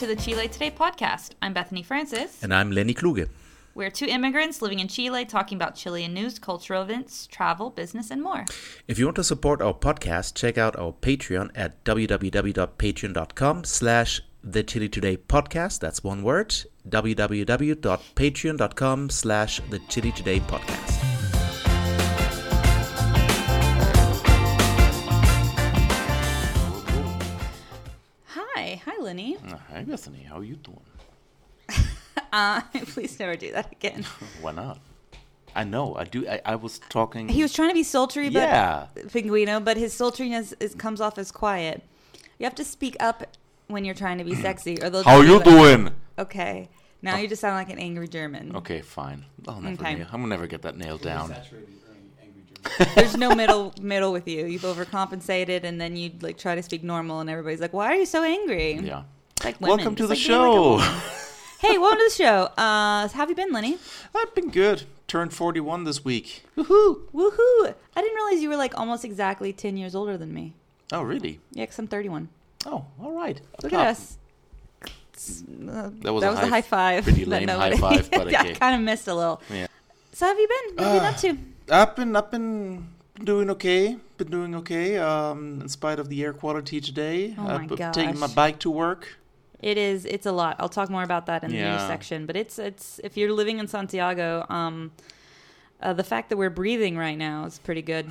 to the Chile Today podcast. I'm Bethany Francis. And I'm Lenny Kluge. We're two immigrants living in Chile talking about Chilean news, cultural events, travel, business, and more. If you want to support our podcast, check out our Patreon at www.patreon.com slash the Chile Today podcast. That's one word. www.patreon.com slash the Chile Today podcast. Hi. Hi, Lenny. Hi, Bethany. How are you doing? Uh, please never do that again. Why not? I know. I do. I, I was talking. He was trying to be sultry, but Yeah. Pinguino, but his sultriness is, comes off as quiet. You have to speak up when you're trying to be sexy, or they'll. How just be you like- doing? Okay. Now you just sound like an angry German. Okay, fine. I'll never. Okay. Nail, I'm gonna never get that nailed down. There's no middle middle with you. You've overcompensated, and then you like try to speak normal, and everybody's like, "Why are you so angry?" Yeah. It's like women. Welcome to It's the like being like show. hey, welcome to the show. Uh, how have you been, Lenny? I've been good. Turned 41 this week. Woohoo! Woohoo! I didn't realize you were like almost exactly ten years older than me. Oh, really? Yeah, because I'm 31. Oh, all right. Look Ah, at us. Uh, That was that a was high- a high five. pretty lame nobody- high five, but okay. kind of missed a little. Yeah. So, how have you been? What have you been up to? I've been. I've been doing okay. Been doing okay. Um, in spite of the air quality today. Oh my I've been taking my bike to work. It is. It's a lot. I'll talk more about that in the news section. But it's it's if you're living in Santiago, um, uh, the fact that we're breathing right now is pretty good.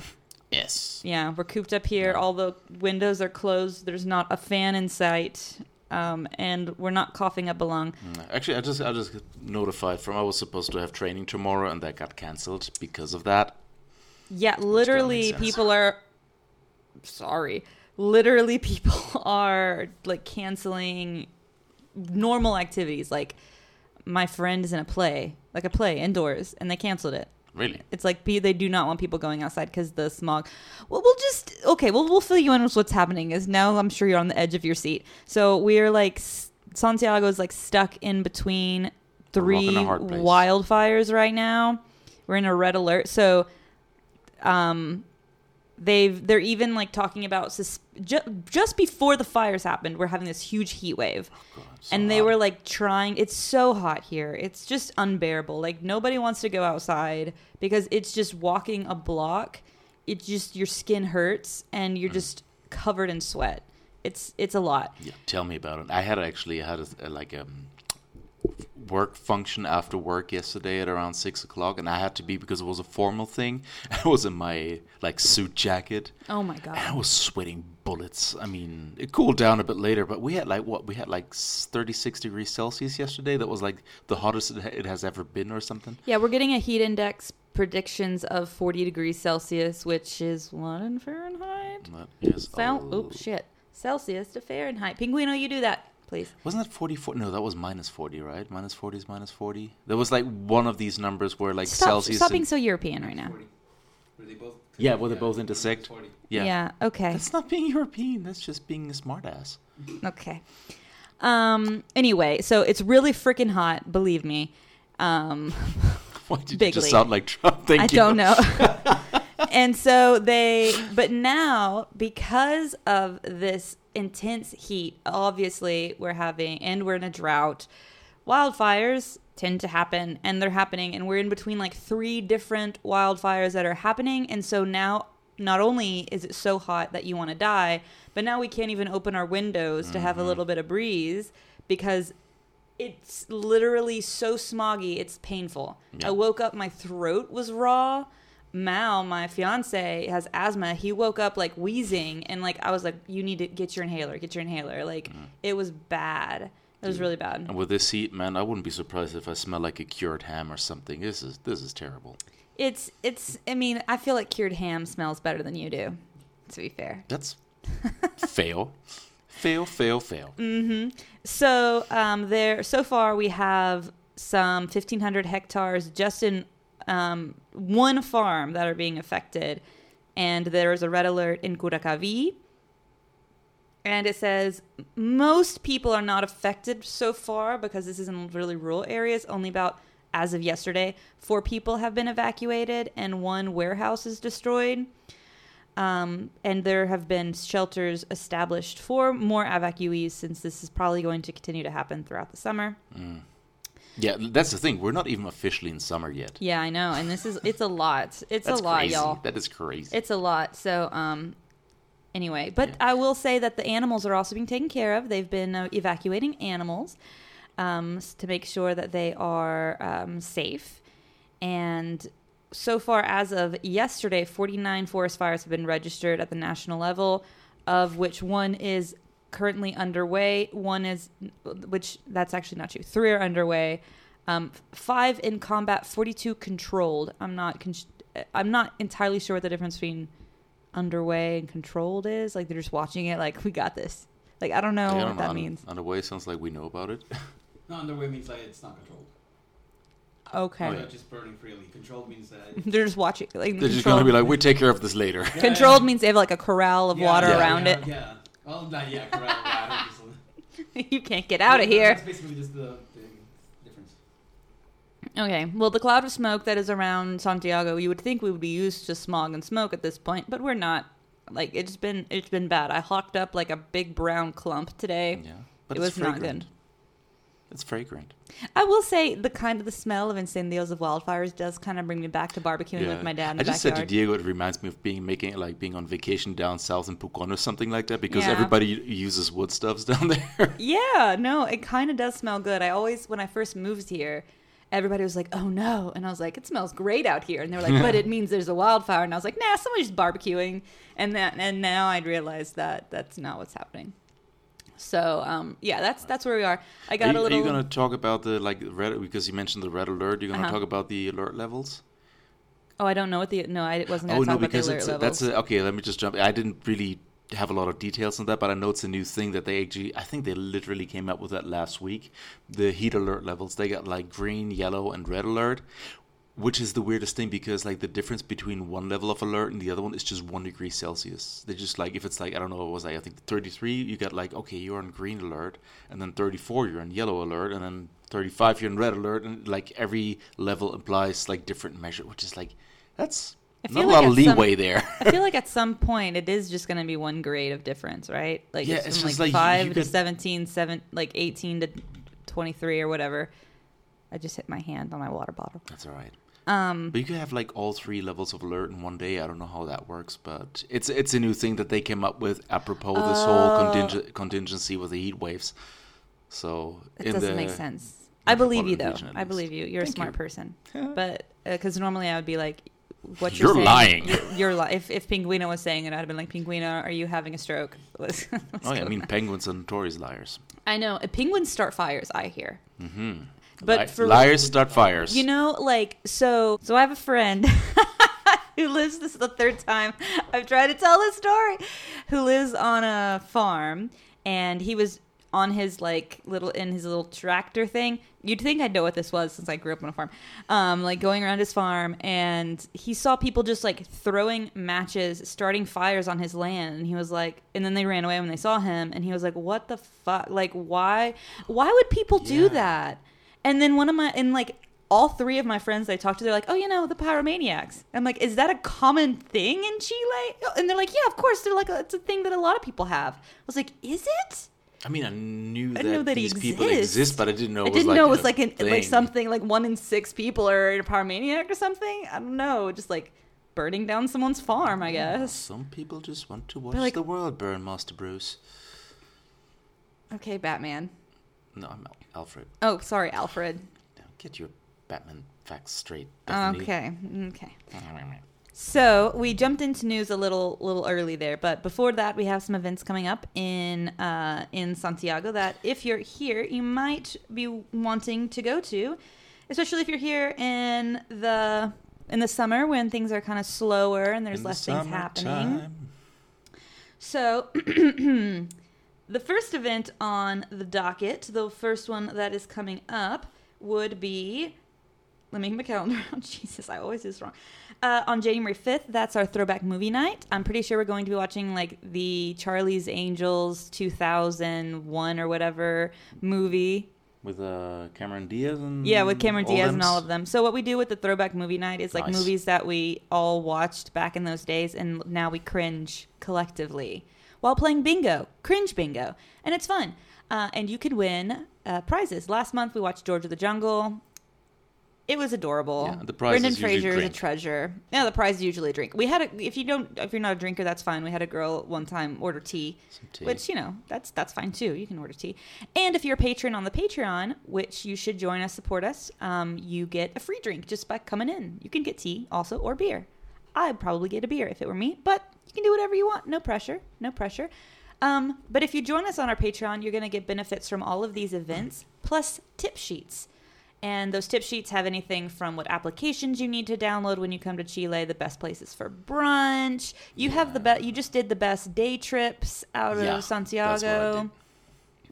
Yes. Yeah, we're cooped up here. All the windows are closed. There's not a fan in sight, um, and we're not coughing up a lung. Actually, I just I just got notified from I was supposed to have training tomorrow, and that got cancelled because of that. Yeah, literally, people are. Sorry, literally, people are like canceling normal activities. Like, my friend is in a play, like a play indoors, and they canceled it. Really? It's like pe- they do not want people going outside because the smog. Well, we'll just okay. Well, we'll fill you in with what's happening. Is now I'm sure you're on the edge of your seat. So we're like s- Santiago is like stuck in between three and a hard place. wildfires right now. We're in a red alert. So, um, they've they're even like talking about sus- ju- just before the fires happened. We're having this huge heat wave God, so and they hot. were like trying it's so hot here it's just unbearable like nobody wants to go outside because it's just walking a block it just your skin hurts and Mm. you're just covered in sweat it's it's a lot Yeah, tell me about it. I had actually had a, a, like a work function after work yesterday at around six o'clock, and I had to be because it was a formal thing. I was in my like suit jacket, oh my and I was sweating bullets. I mean, it cooled down a bit later, but we had like what we had like 36 degrees Celsius yesterday. That was like the hottest it, has ever been, or something. yeah we're getting a heat index predictions of 40 degrees celsius which is one in fahrenheit That is Cel- oops shit celsius to fahrenheit pinguino you do that please Wasn't that 44? No, that was minus 40, right? Minus 40 is minus 40. There was like one of these numbers where like stop, Celsius. stop being so european right now Yeah, where they both intersect. Yeah. yeah okay That's not being European. That's just being a smartass. Okay. Um. Anyway, so it's really freaking hot. Believe me. Um. Why did you Bigly. just sound like Trump? Thank I you. don't know. and so they, but now because of this intense heat, obviously we're having, and we're in a drought. Wildfires tend to happen, and they're happening, and we're in between like three different wildfires that are happening, and so now. Not only is it so hot that you want to die, but now we can't even open our windows to have a mm-hmm. little bit of breeze because it's literally so smoggy it's painful Yeah. i woke up my throat was raw mal my fiance has asthma he woke up like wheezing and like i was like you need to get your inhaler get your inhaler like it was bad it was really bad And with this heat, man, I wouldn't be surprised if I smell like a cured ham or something. This is this is terrible. it's it's i mean i feel like cured ham smells better than you do to be fair That's fail, fail, fail, fail. Mm. So um, there, so far we have some 1,500 hectares just in um, one farm that are being affected, and there is a red alert in Curacaví. And it says most people are not affected so far because this is in really rural areas. Only about, as of yesterday, four people have been evacuated and one warehouse is destroyed. Um, and there have been shelters established for more evacuees since this is probably going to continue to happen throughout the summer. Yeah, that's the thing. We're not even officially in summer yet. Yeah, I know. And this is, it's a lot. It's a lot, crazy. y'all. That is crazy. It's a lot. So, um, anyway, but I will say that the animals are also being taken care of. They've been uh, evacuating animals um, to make sure that they are um, safe. And so far, as of yesterday, 49 forest fires have been registered at the national level, of which one is currently underway. One is, which that's actually not true. Three are underway. Um, five in combat, 42 controlled. I'm not. Con- I'm not entirely sure what the difference between underway and controlled is. Like they're just watching it. Like we got this. Like I don't know I what don't know, that un- means. Underway sounds like we know about it. No, underway means like it's not controlled. Okay. Oh, yeah. just burning freely. Controlled means that. They're just watching. Like They're just gonna be like, we take care of this later. Yeah, controlled yeah. means they have like a corral of Yeah, water yeah, around yeah, it. Yeah. Well, not yeah, corral. yeah, you can't get out of here. That's basically just the, the difference. Okay. Well, the cloud of smoke that is around Santiago, you would think we would be used to smog and smoke at this point, but we're not. Like it's been it's been bad. I hawked up like a big brown clump today. Yeah, but It it's was not fragrant. good. It's fragrant. I will say the kind of the smell of incendios of wildfires does kind of bring me back to barbecuing with my dad in I the just said to Diego, it reminds me of being making like being on vacation down south in Pucón or something like that because Yeah. everybody uses wood stuffs down there. Yeah, no, it kind of does smell good. I always, when I first moved here, everybody was like, "Oh no," and I was like, "It smells great out here," and they were like, "But it means there's a wildfire," and I was like, "Nah, somebody's just barbecuing," and that, and now I realized that that's not what's happening. So, um, yeah, that's that's where we are. I Are got you, a are you gonna talk about the like red because you mentioned the red alert? You're gonna Uh-huh. talk about the alert levels? oh, I don't know what the no, I wasn't going Oh no, talk about the because it's that's a, okay. Let me just jump. I didn't really have a lot of details on that, but I know it's a new thing that they actually. I think they literally came up with that last week. The heat alert levels they got like green, yellow, and red alert, which is the weirdest thing because like the difference between one level of alert and the other one is just one degree Celsius. They just like if it's like I don't know what was like I think 33, you get like okay you're on green alert, and then 34 you're on yellow alert, and then 35 you're on red alert, and like every level implies like different measure, which is like that's not feel a lot of at some- leeway there. I feel like at some point it is just going to be one grade of difference, right? Like Yeah, it's, it's like, like 5 to could- 17, 7 like 18 to 23 or whatever. I just hit my hand on my water bottle. That's all right. Um But you could have like all three levels of alert in one day. I don't know how that works, but it's it's a new thing that they came up with apropos this whole Oh. conting- contingency with the heat waves. So it doesn't make sense. I believe you though. metropolitan region, at I believe you. You're Thank a smart you. person. But because normally I would be like, "What you're, You're saying- lying. You're, you're li- If if Pinguino was saying it, I'd have been like, "Pinguino, are you having a stroke?" Oh yeah, I mean on? penguins are notorious liars. I know uh, penguins start fires. I hear. hmm But Li- for liars start fires. You know, like so. So I have a friend who lives. This is the third time I've tried to tell this story. Who lives on a farm, and he was on his like little in his little tractor thing. You'd think I'd know what this was since I grew up on a farm. Um, like going around his farm, and he saw people just like throwing matches, starting fires on his land, and he was like, and then they ran away when they saw him, and he was like, "What the fuck? Like, why? Why would people do Yeah. that?" And then one of my and like all three of my friends I talked to, they're like, "Oh, you know, the pyromaniacs." I'm like, "Is that a common thing in Chile?" Oh, and they're like, "Yeah, of course." They're like, "It's a thing that a lot of people have." I was like, "Is it?" I mean, I knew I that, know that he these people exist, but I didn't know. I it was didn't like know it was like an, like something like one in six people are a pyromaniac or something. I don't know, just like burning down someone's farm, I mm, guess. Some people just want to watch like- the world burn, Master Bruce. Okay, Batman. No, I'm Al- Alfred. Oh, sorry, Alfred. Now, Get your Batman facts straight. Bethany. Okay, okay. So we jumped into news a little little early there, but before that, we have some events coming up in uh, in Santiago that if you're here, you might be wanting to go to, especially if you're here in the in the summer when things are kind of slower and there's In the less things happening. So, the first event on the docket, the first one that is coming up, would be. Let me make my calendar. Oh, Jesus, I always do this wrong. Uh, on January 5th, that's our throwback movie night. I'm pretty sure we're going to be watching like the Charlie's Angels 2001 or whatever movie. with uh, Cameron Diaz and Yeah, with Cameron Diaz and all of them. So what we do with the throwback movie night is like Nice. movies that we all watched back in those days, and now we cringe collectively while playing bingo, cringe bingo, and it's fun. Uh, and you can win uh, prizes. Last month we watched George of the Jungle. It was adorable. Yeah, the prize Brendan Fraser is a treasure. Yeah, the prize is usually a drink. We had a if you don't if you're not a drinker, that's fine. We had a girl one time order tea, tea. which you know that's that's fine too. You can order tea. And if you're a patron on the Patreon, which you should join us, support us, um, you get a free drink just by coming in. You can get tea also or beer. I'd probably get a beer if it were me, but you can do whatever you want. No pressure. No pressure. Um, but if you join us on our Patreon, you're going to get benefits from all of these events plus tip sheets. And those tip sheets have anything from what applications you need to download when you come to Chile, the best places for brunch. You have the best. You just did the best day trips out Yeah, of that's what I Santiago.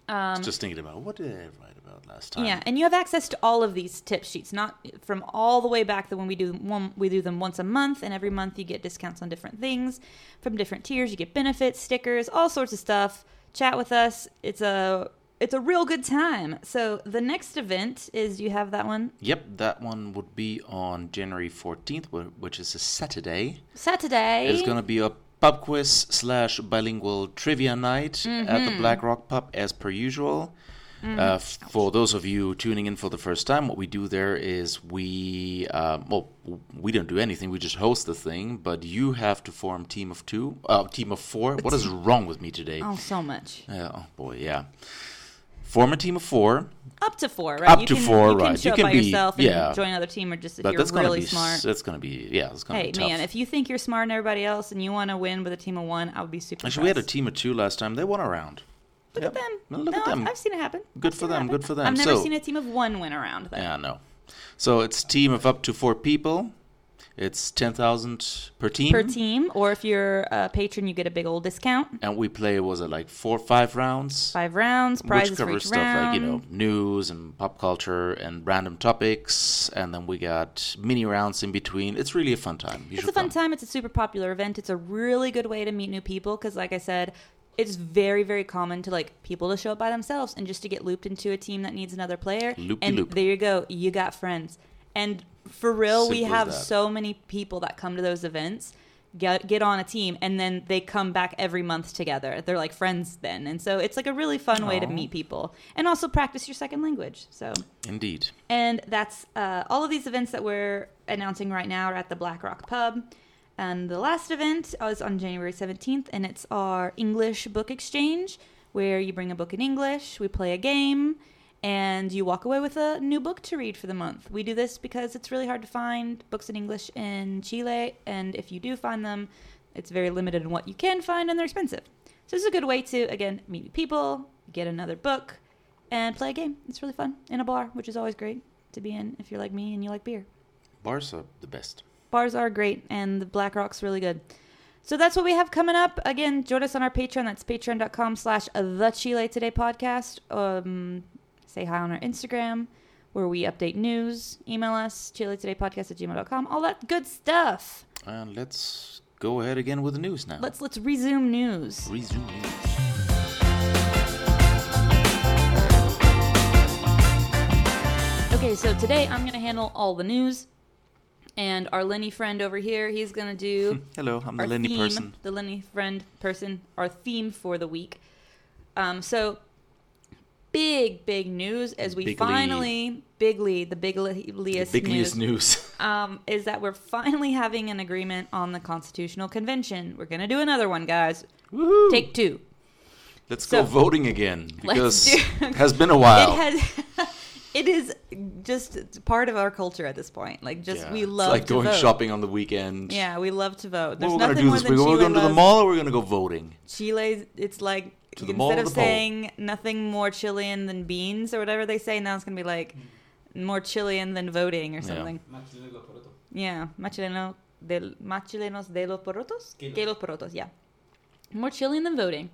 Um, Just thinking about what did write about last time? yeah, and you have access to all of these tip sheets, not from all the way back to when we do one, we do them once a month, and every month you get discounts on different things from different tiers. You get benefits, stickers, all sorts of stuff. Chat with us. It's a it's a real good time. So the next event is you have that one Yep, that one would be on January 14th, which is a Saturday. Saturday. It's going to be a pub quiz slash bilingual trivia night at Mm-hmm. the Black Rock Pub as per usual. Uh, for those of you tuning in for the first time, what we do there is we, uh, well, we don't do anything. We just host the thing, but you have to form team of two, uh, team of four. What is wrong with me today? Oh, so much. Yeah, oh boy, yeah. Form a team of four, Up to four, right? Up you to can, four, you can right. Show You up can by be- yourself and yeah. join another team, or just if but you're that's gonna really be smart. that's gonna be yeah, it's gonna Hey be tough. man, if you think you're smarter than everybody else and you want to win with a team of one, I would be super. Actually, we had a team of two last time. They won a round. Look Yep. at them. Well, look no, at them. I've, I've seen it happen. Good I've for them, good for them. I've never So- seen a team of one win around. Though. Yeah, no. So it's team of up to four people. It's ten thousand per team. Per team, or if you're a patron, you get a big old discount. And we play was it like four, five rounds, Five rounds, prizes which covers stuff round. like you know news and pop culture and random topics. And then we got mini rounds in between. It's really a fun time. You It's a fun come. time. It's a super popular event. It's a really good way to meet new people because, like I said, it's very, very common to like people to show up by themselves and just to get looped into a team that needs another player. Loopy and loop. there you go. You got friends. And for real, we Simple as have so many people that come to those events. Get, get on a team and then they come back every month together. They're like friends then. And so it's like a really fun way to meet people and also practice your second language. So Indeed. and that's uh, all of these events that we're announcing right now are at the Black Rock Pub. And the last event is on January 17th, and it's our English book exchange, where you bring a book in English, we play a game, and you walk away with a new book to read for the month. We do this because it's really hard to find books in English in Chile, and if you do find them, it's very limited in what you can find, and they're expensive. So is a good way to, again, meet new people, get another book, and play a game. It's really fun in a bar, which is always great to be in if you're like me and you like beer. Bars are the best. Bars are great, and the Black Rock's really good. So that's what we have coming up. Again, join us on our Patreon. That's patreon.com slash the Chile Today podcast. Um, say hi on our Instagram, where we update news. Email us, Chile Today podcast at gmail.com. All that good stuff. And let's go ahead again with the news now. Let's let's resume news. resume news. Okay, so today I'm gonna handle all the news, and our Lenny friend over here, he's gonna do Hello, I'm the Lenny theme, person. the Lenny friend person, our theme for the week. Um, so big, big news as we Bigly. finally, bigly, the The bigliest biggest news, news. um, is that we're finally having an agreement on the Constitutional Convention. We're gonna do another one, guys. Woohoo! Take two. Let's so- go voting again because do- it has been a while. It has. It is just part of our culture at this point. Like, just Yeah, we love it's like to going vote. shopping on the weekend. Yeah, we love to vote. What There's we're gonna nothing do more is we're Chile going to the mall or we're gonna go voting. Chile, it's like To the mall instead of the pole? saying nothing more Chilean than beans or whatever they say, now it's gonna be like more Chilean than voting or something. Max de los porotos. Yeah, más chileno del más chilenos de los porotos. Que los- porotos, yeah. More Chilean than voting.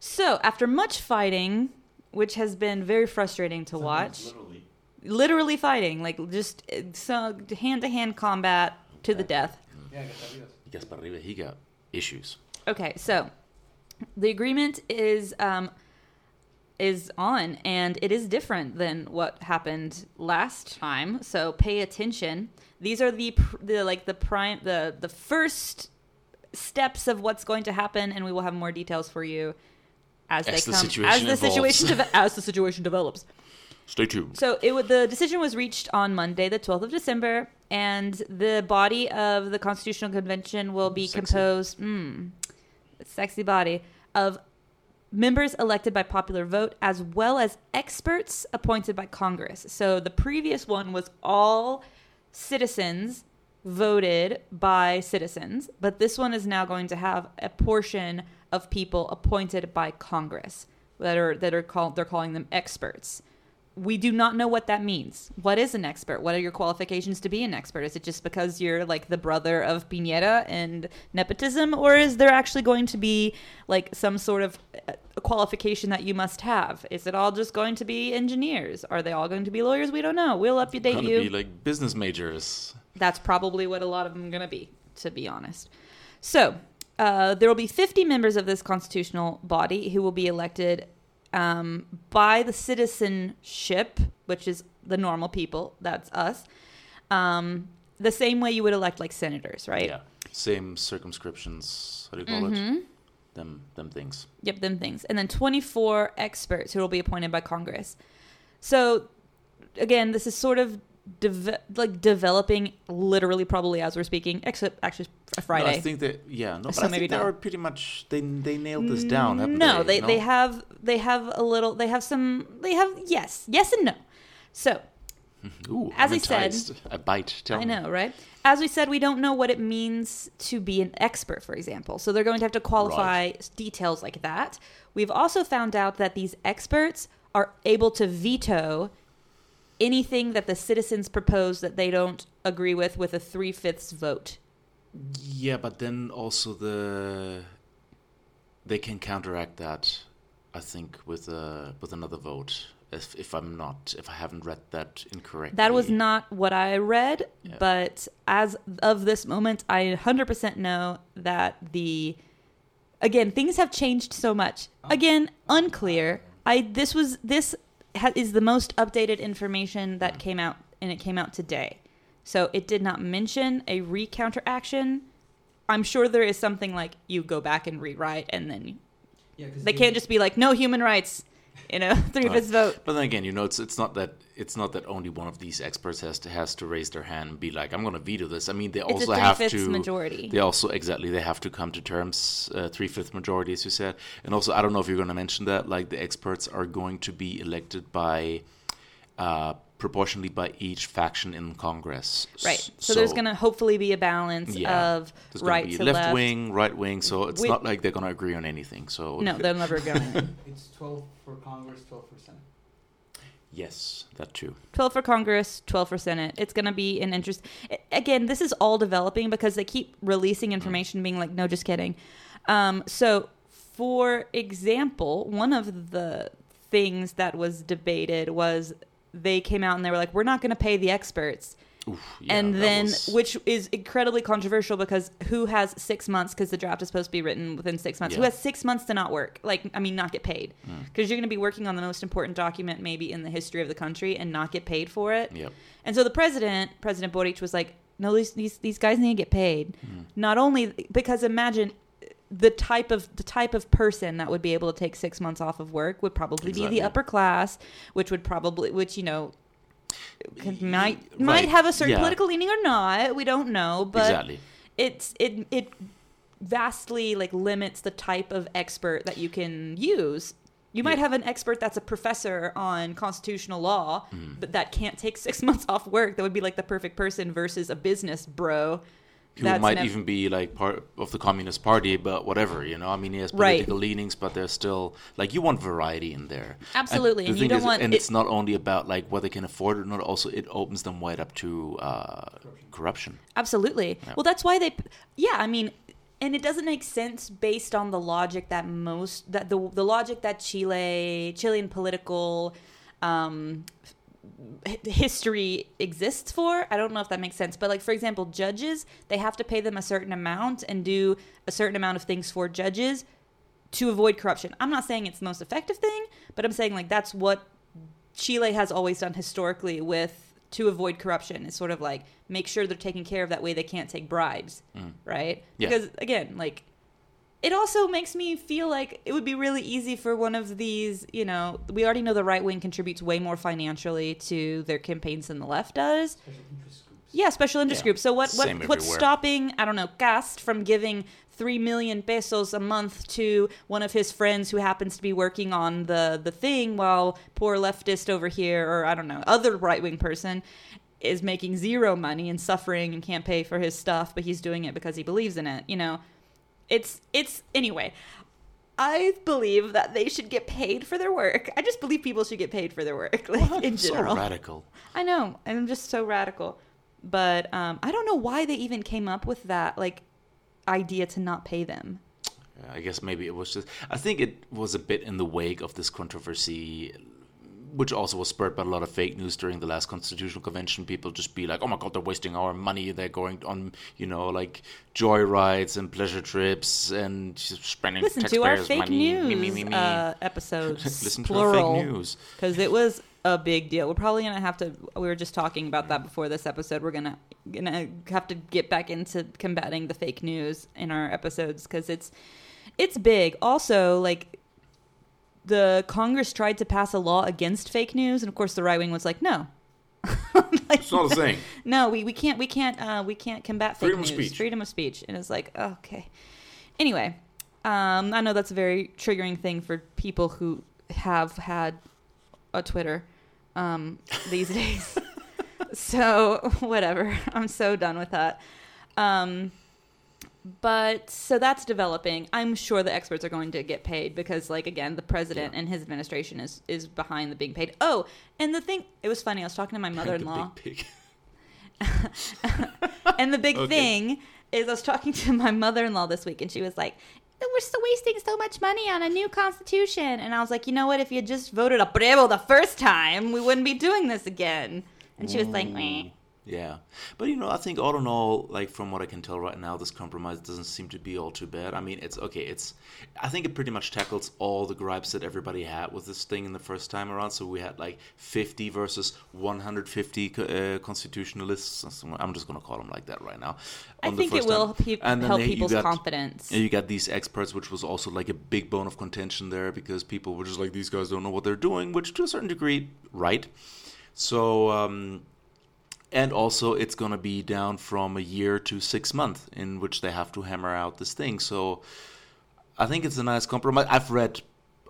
So after much fighting, which has been very frustrating to watch, Literally. Literally fighting, like just hand to hand combat to the death. Yeah. He gets para he got issues. Okay, so the agreement is um, is on, and it is different than what happened last time. So pay attention. These are the the like the prime the the first steps of what's going to happen, and we will have more details for you as, As they the come situation as the evolves. situation deve- as the situation develops. Stay tuned. So it the decision was reached on Monday, the 12th of December, and the body of the Constitutional Convention will be Sexy. composed, mm, sexy body, of members elected by popular vote as well as experts appointed by Congress. So the previous one was all citizens voted by citizens, but this one is now going to have a portion of people appointed by Congress that are that are called they're calling them experts. We do not know what that means. What is an expert? What are your qualifications to be an expert? Is it just because you're like the brother of Piñera and nepotism, or is there actually going to be like some sort of uh, qualification that you must have? Is it all just going to be engineers? Are they all going to be lawyers? We don't know. We'll update you be like business majors. that's probably what a lot of them are going to be, to be honest. So, uh, there will be 50 members of this constitutional body who will be elected um, by the citizenship, which is the normal people, that's us, um, the same way you would elect like senators, right? Yeah. Same circumscriptions. How do you call Mm-hmm. it? Them them things. Yep, them things. And then 24 experts who will be appointed by Congress. So, again, this is sort of deve- like developing literally probably as we're speaking, except actually Friday. No, I think that yeah, no, but So I maybe think they not. are pretty much they they nailed this down, no, they? they, they have they have a little they have some they have yes yes and no. So Ooh, as I'm I said- a bite. Tell I me. know, right? As we said, we don't know what it means to be an expert, for example. So they're going to have to qualify Right. details like that. We've also found out that these experts are able to veto anything that the citizens propose that they don't agree with with a three fifths vote. Yeah, but then also the they can counteract that, I think, with a with another vote. If if I'm not if I haven't read that incorrectly. That was not what I read, Yeah. but as of this moment, I 100% know that the again things have changed so much. Oh. Again, unclear. I this was this ha- is the most updated information that mm. came out, and it came out today. So it did not mention a recounter action. I'm sure there is something like you go back and rewrite, and then Yeah, they the- can't just be like no human rights, you know, three fifths vote. But then again, you know, it's it's not that it's not that only one of these experts has to has to raise their hand and be like, I'm going to veto this. I mean, they It's also have three-fifths to majority. They also exactly they have to come to terms uh, three fifth majority, as you said. And also, I don't know if you're going to mention that. Like the experts are going to be elected by uh, proportionally by each faction in Congress. Right. So, there's going to hopefully be a balance Yeah. of there's right be to left, left. wing, right wing. So it's We- not like they're going to agree on anything. So No, they're never going. It's 12 for Congress, 12 for Senate. yes, that too. 12 for Congress, 12 for Senate. It's going to be an interest. Again, this is all developing because they keep releasing information being like, no, just kidding. Um, so, for example, one of the things that was debated was they came out and they were like, we're not going to pay the experts. Oof, yeah, and then, was- which is incredibly controversial because who has six months? Because the draft is supposed to be written within six months. Who has six months to not work? Like, I mean, not get paid? Because you're going to be working on the most important document maybe in the history of the country and not get paid for it. Yep. And so the president, President Boric, was like, "No, these these, these guys need to get paid. Hmm. Not only because imagine." The type of the type of person that would be able to take six months off of work would probably be the upper class, which would probably which you know might right, might have a certain yeah. political leaning or not. We don't know, but exactly. it's it it vastly like limits the type of expert that you can use. You might Yeah. have an expert that's a professor on constitutional law, Mm-hmm. but that can't take six months off work. That would be like the perfect person versus a business bro. Who that's might nev- even be like part of the Communist Party, but whatever, you know. I mean, he has Right. political leanings, but there's still like you want variety in there. Absolutely, the and you don't is- want and it- it's not only about like what they can afford or not. Also, it opens them wide up to uh, corruption. Absolutely. Yeah. Well, that's why they. Yeah, I mean, and it doesn't make sense based on the logic that most that the the logic that Chile Chilean political um, h- history exists for. I don't know if that makes sense, but like for example, judges they have to pay them a certain amount and do a certain amount of things for judges to avoid corruption. I'm not saying it's the most effective thing, but I'm saying like that's what Chile has always done historically with to avoid corruption. It's sort of like make sure they're taken care of that way they can't take bribes, mm. right? Yeah. Because again, like it also makes me feel like it would be really easy for one of these, you know, we already know the right wing contributes way more financially to their campaigns than the left does. Yeah, special interest Yeah. groups. So what, what Same what's everywhere. stopping, I don't know, Kast from giving 3 million pesos a month to one of his friends who happens to be working on the the thing while poor leftist over here or I don't know, other right-wing person is making zero money and suffering and can't pay for his stuff, but he's doing it because he believes in it, you know. It's it's anyway. I believe that they should get paid for their work. I just believe people should get paid for their work, like in general. so radical. I know, and I'm just so radical. But um, I don't know why they even came up with that like idea to not pay them. I guess maybe it was just. I think it was a bit in the wake of this controversy, which also was spurred by a lot of fake news during the last constitutional convention. People just be like, "Oh my god, they're wasting our money. They're going on, you know, like joyrides and pleasure trips and just spending Listen to our taxpayers' fake money." Me, news me, me, me. Uh, episodes, Listen to our fake news. because it was a big deal. We're probably gonna have to. We were just talking about that before this episode. We're gonna gonna have to get back into combating the fake news in our episodes because it's it's big. Also, like the Congress tried to pass a law against fake news, and of course the right wing was like, no. like, It's not a thing. no, we, we can't we can't uh, we can't combat fake Freedom of news. speech. Freedom of speech, and it's like okay. Anyway, um, I know that's a very triggering thing for people who have had a Twitter um, these days. so whatever, I'm so done with that. Um, but so that's developing. I'm sure the experts are going to get paid because, like, again, the president Yeah. and his administration is is behind the being paid. Oh, and the thing, it was funny. I was talking to my mother-in-law and the big Okay. thing is, I was talking to my mother in law this week, and she was like, We're still wasting so much money on a new constitution. And I was like, You know what? If you just voted apruebo the first time, we wouldn't be doing this again. And she was like, Meh. Yeah, but you know, I think all in all, like from what I can tell right now, this compromise doesn't seem to be all too bad. I mean, it's okay. It's, I think it pretty much tackles all the gripes that everybody had with this thing in the first time around. So we had like 50 versus 150 uh, constitutionalists. I'm just gonna call them like that right now. I think it will pe- And help they- people's got- confidence. and you got these experts, which was also like a big bone of contention there because people were just like, these guys don't know what they're doing, which to a certain degree, right. So, um, and also it's going to be down from a year to six months in which they have to hammer out this thing. So I think it's a nice compromise. I've read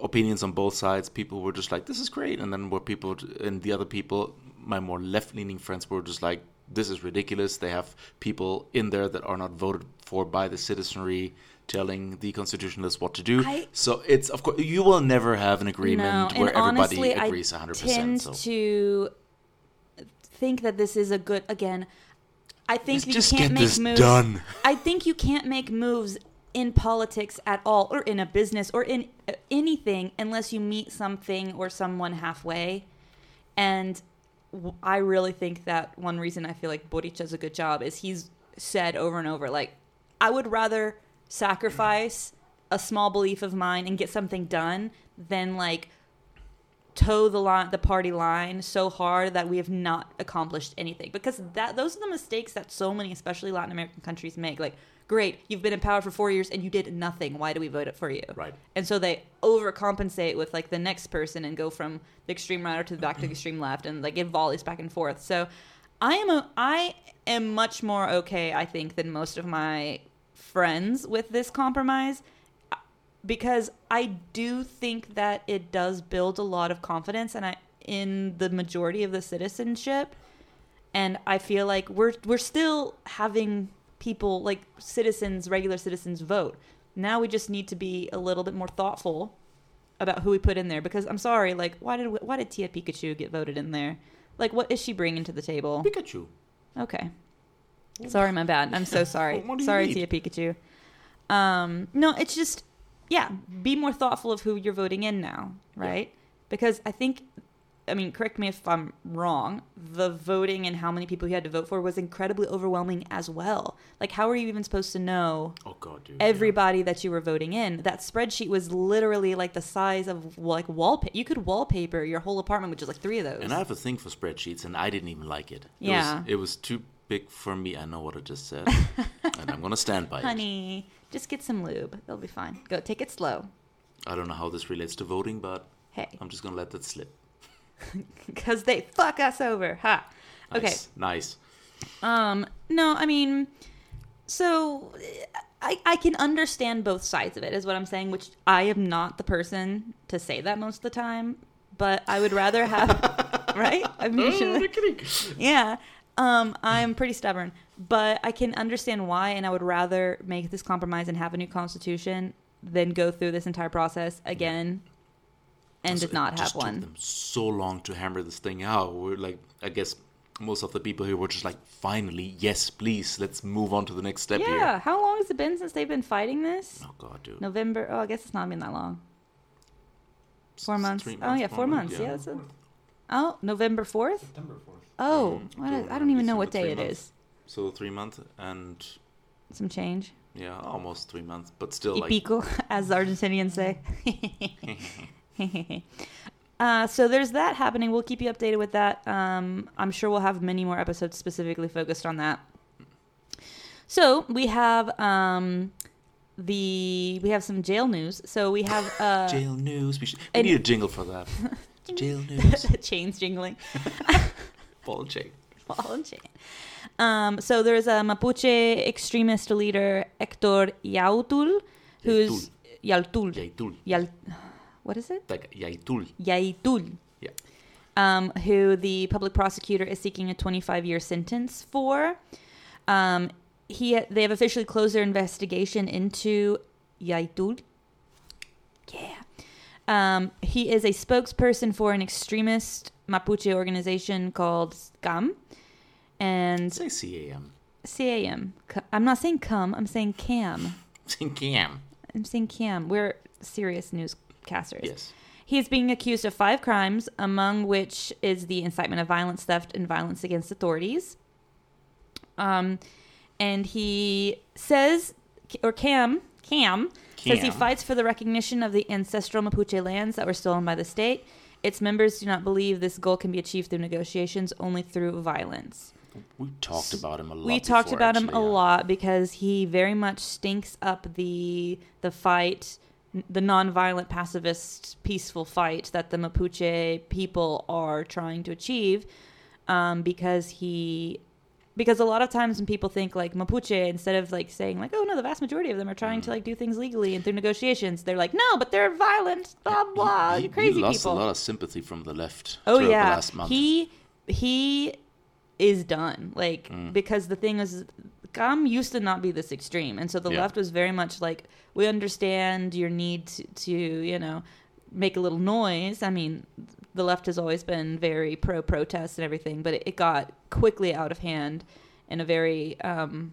opinions on both sides. People were just like, this is great. And then were people, and the other people, my more left leaning friends, were just like, this is ridiculous. They have people in there that are not voted for by the citizenry telling the constitutionalists what to do. I- so it's, of course, you will never have an agreement no, where everybody honestly, agrees I 100%. tend so. to think that this is a good again. I think Let's you just can't get make this moves. done. I think you can't make moves in politics at all, or in a business, or in uh, anything, unless you meet something or someone halfway. And I really think that one reason I feel like Boric does a good job is he's said over and over, like, I would rather sacrifice a small belief of mine and get something done than like toe the line the party line so hard that we have not accomplished anything. Because that those are the mistakes that so many especially latin american countries make. Like great you've been in power for 4 years and you did nothing. Why do we vote it for you? Right. and so they overcompensate with like the next person and go from the extreme right or to the back to the extreme left and like it volleys back and forth. So i am a i am much more okay i think than most of my friends with this compromise because I do think that it does build a lot of confidence and I in the majority of the citizenship and I feel like we're we're still having people like citizens regular citizens vote. Now we just need to be a little bit more thoughtful about who we put in there because I'm sorry like why did why did Tia Pikachu get voted in there? Like what is she bringing to the table? Pikachu. Okay. Sorry, my bad. I'm so sorry. What do you sorry, need? Tia Pikachu. Um, no, it's just yeah, be more thoughtful of who you're voting in now, right? Because I think I mean, correct me if I'm wrong. The voting and how many people you had to vote for was incredibly overwhelming as well. Like, how are you even supposed to know Oh god, dude. everybody that you were voting in? That spreadsheet was literally like the size of like wallpaper. You could wallpaper your whole apartment with just like three of those. And I have a thing for spreadsheets, and I didn't even like it. it Yeah. Was, it was too big for me. I know what I just said, and I'm gonna stand by it. Honey, just get some lube. It'll be fine. Go take it slow. I don't know how this relates to voting, but Hey, I'm just gonna let that slip. because they fuck us over. Ha. Okay. Nice. Nice. Um, no, I mean, so I I can understand both sides of it, is what I'm saying. Which I am not the person to say that most of the time, but I would rather have right. I mean, should- yeah. Um, I'm pretty stubborn, but I can understand why, and I would rather make this compromise and have a new constitution than go through this entire process again and Also, did not it have just took one. them so long to hammer this thing out. We're like, I guess most of the people here were just like, finally, yes, please, let's move on to the next step Yeah. here. How long has it been since they've been fighting this? Oh god, dude. November. Oh, I guess it's not been that long. Four It's months. three Oh yeah, four months. Yeah. that's a, oh, November fourth. September 4th. Oh, Mm, what so is- I don't even know what day three it months. is. So three months and Some change. yeah, almost three months, but still Y like pico, as the Argentinians say. uh, so there's that happening. We'll keep you updated with that. Um, I'm sure we'll have many more episodes specifically focused on that. So we have um, the we have some jail news. So we have uh, jail news. We, should, we need a jingle for that. jail news. chains jingling. Ball and chain. Ball and chain. Um, so there's a Mapuche extremist leader, Hector Yautul, who's Yautul. Llaitul. Yal, what is it? Like Llaitul. Llaitul. Yeah. Um, who the public prosecutor is seeking a 25 year sentence for. Um, he they have officially closed their investigation into Llaitul. Yeah. Um, he is a spokesperson for an extremist Mapuche organization called SCAM. And Say CAM. CAM. C- I'm not saying come. I'm saying cam. Say CAM. I'm saying cam. We're serious newscasters. Yes. He is being accused of five crimes, among which is the incitement of violence, theft, and violence against authorities. Um, and he says, or Cam, Cam, says he fights for the recognition of the ancestral Mapuche lands that were stolen by the state. Its members do not believe this goal can be achieved through negotiations, only through violence. We talked about him a lot. We talked before, about him actually, a yeah. lot because he very much stinks up the the fight, the nonviolent, pacifist, peaceful fight that the Mapuche people are trying to achieve. Um, because he, because a lot of times when people think like Mapuche, instead of like saying like, oh no, the vast majority of them are trying Mm. to like do things legally and through negotiations, they're like, no, but they're violent, blah blah, He, you he crazy lost people. a lot of sympathy from the left. Oh throughout the yeah, last month. he he is done. Like Mm. because the thing is, Gum used to not be this extreme, and so the Yeah. left was very much like, we understand your need to, to you know make a little noise. I mean, the left has always been very pro protest and everything, but it, it got quickly out of hand in a very um,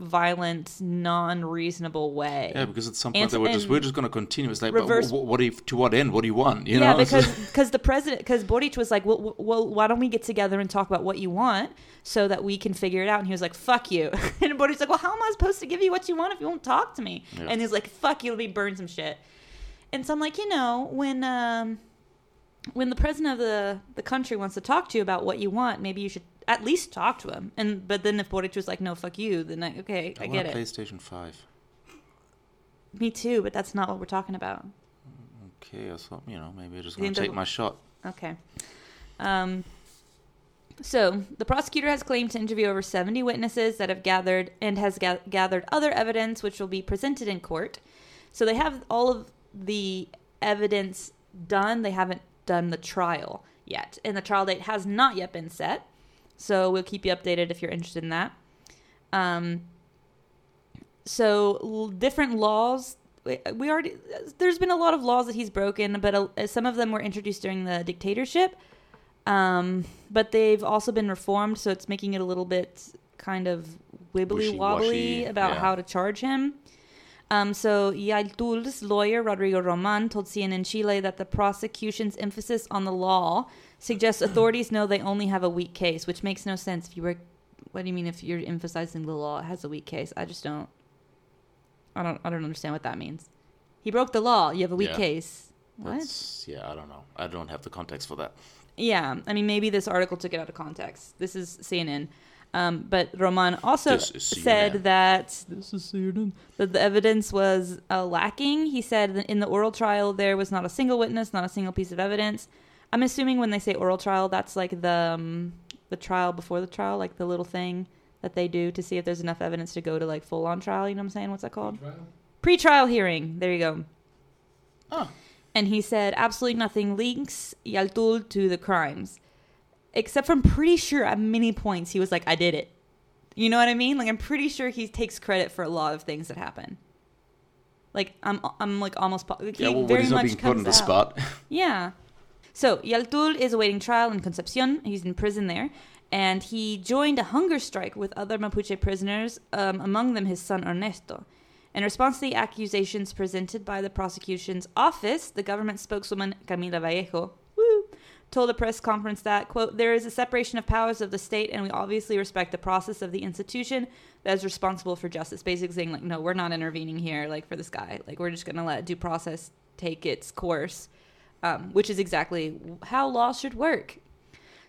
violent, non reasonable way. Yeah, because at some point And- they were just we're just going to continue. It's like, but reverse- wh- wh- what do you, to what end? What do you want? You yeah, know, because because the president because Boric was like, well, well, why don't we get together and talk about what you want so that we can figure it out? And he was like, fuck you. And Boric's like, well, how am I supposed to give you what you want if you won't talk to me? Yeah. And he's like, fuck you, let me burn some shit. And so I'm like, you know, when um, when the president of the the country wants to talk to you about what you want, maybe you should at least talk to him. And but then if Boric was like, no, fuck you, then I, okay, I, I, get a it. PlayStation Five. Me too, but that's not what we're talking about. Okay, I thought you know maybe I just gonna take my shot. Okay. Um, so the prosecutor has claimed to interview over 70 witnesses that have gathered and has ga- gathered other evidence which will be presented in court. So they have all of the evidence done. They haven't done the trial yet, and the trial date has not yet been set. So we'll keep you updated if you're interested in that. Um, so l- different laws we we already there's been a lot of laws that he's broken but uh, some of them were introduced during the dictatorship um, but they've also been reformed so it's making it a little bit kind of wibbly wobbly about yeah. how to charge him um, so Yaltul's lawyer Rodrigo Roman told CNN Chile that the prosecution's emphasis on the law suggests authorities know they only have a weak case, which makes no sense. If you were, what do you mean if you're emphasizing the law has a weak case? I just don't. I don't. I don't understand what that means. He broke the law. You have a weak Yeah. case. What? That's, yeah, I don't know. I don't have the context for that. Yeah, I mean, maybe this article took it out of context. This is CNN. Um, but Roman also This is CNN. said that this is CNN that the evidence was uh, lacking. He said that in the oral trial there was not a single witness, not a single piece of evidence. I'm assuming when they say oral trial, that's like the um, the trial before the trial, like the little thing that they do to see if there's enough evidence to go to like full on trial. You know what I'm saying? What's that called? Pre-trial hearing. There you go. Oh. And he said absolutely nothing links Llaitul to the crimes. Except for I'm pretty sure at many points he was like, I did it. You know what I mean? Like I'm pretty sure he takes credit for a lot of things that happen. Like I'm I'm like almost po- like, Yeah, he well, when very he's not much being put on comes the out. spot. Yeah. So Llaitul is awaiting trial in Concepcion. He's in prison there. And he joined a hunger strike with other Mapuche prisoners, um, among them his son Ernesto. In response to the accusations presented by the prosecution's office, the government spokeswoman Camila Vallejo woo, told a press conference that, quote, there is a separation of powers of the state and we obviously respect the process of the institution that is responsible for justice. Basically saying, like, no, we're not intervening here, like, for this guy. Like, we're just going to let due process take its course um, which is exactly how law should work.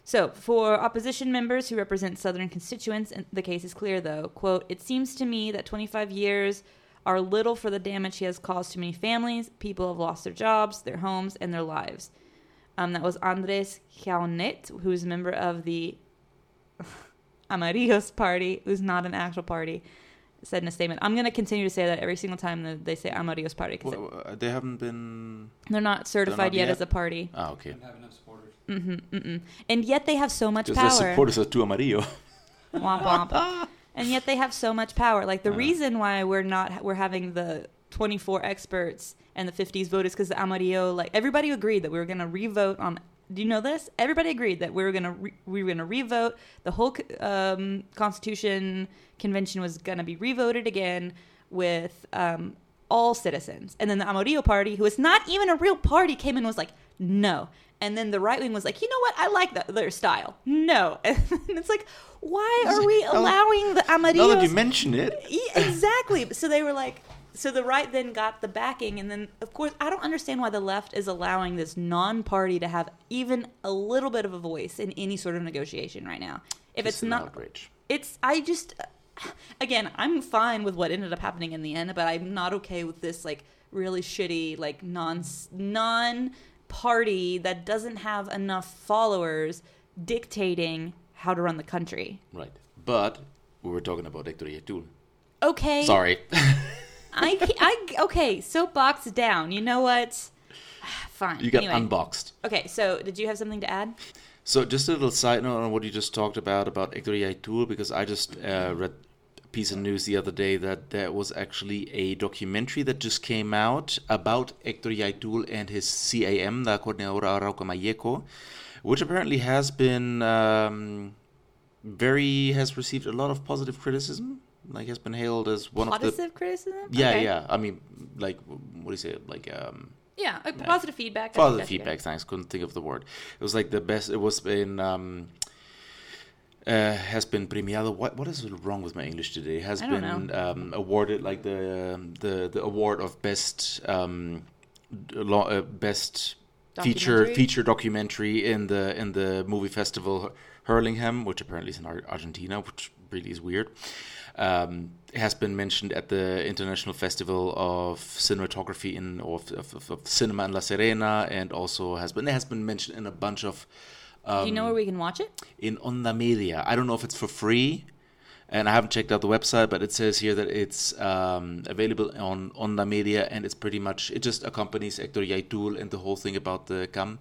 So, for opposition members who represent Southern constituents, the case is clear though. Quote, It seems to me that 25 years are little for the damage he has caused to many families. People have lost their jobs, their homes, and their lives. Um, that was Andres Jouannet, who's a member of the Amarillos party, who's not an actual party, said in a statement. I'm going to continue to say that every single time that they say Amarillos party because Well, uh, they haven't been. they're not certified not yet, yet? as a party. Ah, okay. Don't have enough supporters. Mm-hmm, mm-mm. And yet they have so much Because their supporters are too amarillo. Womp womp. and yet they have so much power. Like the Uh. reason why we're not we're having the 24 experts and the 50s vote is because the Amarillo like everybody agreed that we were going to revote on. Do you know this? Everybody agreed that we were going to re- we were going to revote the whole um, Constitution convention was going to be revoted again with um, all citizens. And then the Amarillo party, who is not even a real party, came in and was like, no. And then the right wing was like, you know what? I like that, their style. No. And it's like, why are we allowing the now that Amarillos? you mention it, exactly. So they were like, so the right then got the backing, and then of course I don't understand why the left is allowing this non-party to have even a little bit of a voice in any sort of negotiation right now. If it's an not, outrage. it's I just again I'm fine with what ended up happening in the end, but I'm not okay with this like really shitty like non non party that doesn't have enough followers dictating how to run the country. Right. But we were talking about Hector Llaitul. Okay. Sorry. I, I okay, soapbox down. You know what? Fine. you got anyway. unboxed. Okay, so did you have something to add? So just a little side note on what you just talked about about Hector Llaitul, because I just uh, read a piece of news the other day that there was actually a documentary that just came out about Hector Llaitul and his CAM, la Coordinadora Arauco Malleco, which apparently has been um, very has received a lot of positive criticism. Like has been hailed as one of the Positive criticism? yeah Okay. yeah. I mean like what do you say like um Yeah, uh, Yeah. positive feedback. Positive that's good. feedback. Thanks. Couldn't think of the word. It was like the best. It was in. Um, uh, has been premiado. What what is wrong with my English today? Has been um, awarded like the um, the the award of best um, lo- uh, best feature Documentary? feature documentary in the in the movie festival Hurlingham, which apparently is in Argentina, which really is weird. Um, has been mentioned at the International Festival of Cinematography in of, of, of, of Cinema in La Serena, and also has been has been mentioned in a bunch of. Um, Do you know where we can watch it? in Onda Media. I don't know if it's for free, and I haven't checked out the website, but it says here that it's um, available on Onda Media, and it's pretty much it just accompanies Hector Llaitul and the whole thing about the CAM,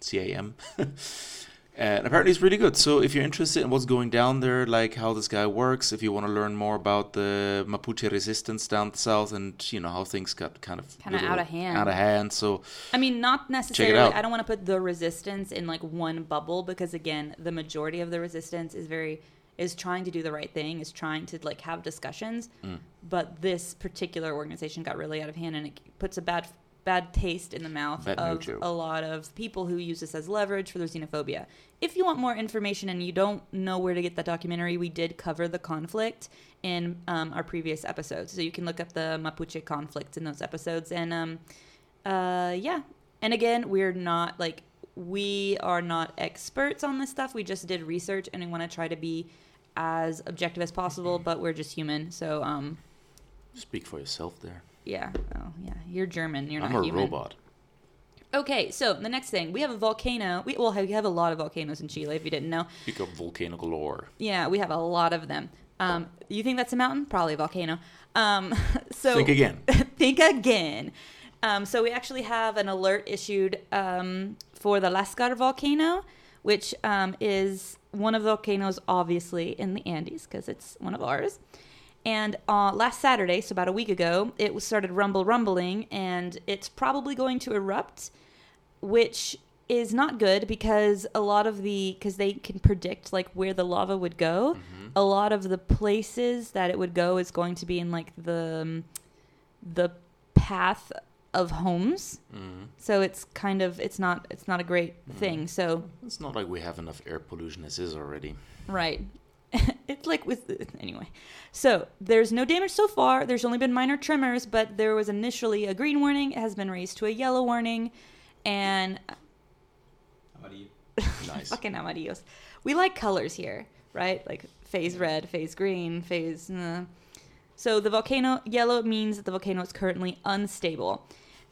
CAM. and apparently it's really good. So if you're interested in what's going down there, like how this guy works, if you want to learn more about the Mapuche resistance down south, and you know how things got kind of Kinda out of hand. out of hand. So I mean, not necessarily. I don't want to put the resistance in like one bubble because again, the majority of the resistance is very is trying to do the right thing, is trying to like have discussions. Mm. But this particular organization got really out of hand, and it puts a bad bad taste in the mouth of a lot of people who use this as leverage for their xenophobia. If you want more information and you don't know where to get that documentary, we did cover the conflict in um, our previous episodes, so you can look up the Mapuche conflict in those episodes. And um, uh, yeah, and again, we're not like we are not experts on this stuff. We just did research, and we want to try to be as objective as possible. But we're just human, so um, Speak for yourself there. yeah. Oh, yeah. You're German. You're I'm not a human. robot. Okay, so the next thing we have a volcano. We well, we have a lot of volcanoes in Chile. If you didn't know, You got volcano galore. yeah, we have a lot of them. Um, you think that's a mountain? Probably a volcano. Um, so Think again. think again. Um, so we actually have an alert issued um, for the Lascar volcano, which um, is one of the volcanoes, obviously in the Andes, because it's one of ours. And uh, last Saturday, so about a week ago, it was started rumble rumbling, and it's probably going to erupt, which is not good because a lot of the because they can predict like where the lava would go. A lot of the places that it would go is going to be in like the um, the path of homes. Mhm. So it's kind of it's not it's not a great thing. So It's not like we have enough air pollution as is already. Right. it's like with anyway. So there's no damage so far. There's only been minor tremors, but there was initially a green warning. It has been raised to a yellow warning, and How? Nice. fucking amarillos. We like colors here, right? Like phase red, phase green, phase. Uh. So the volcano yellow means that the volcano is currently unstable.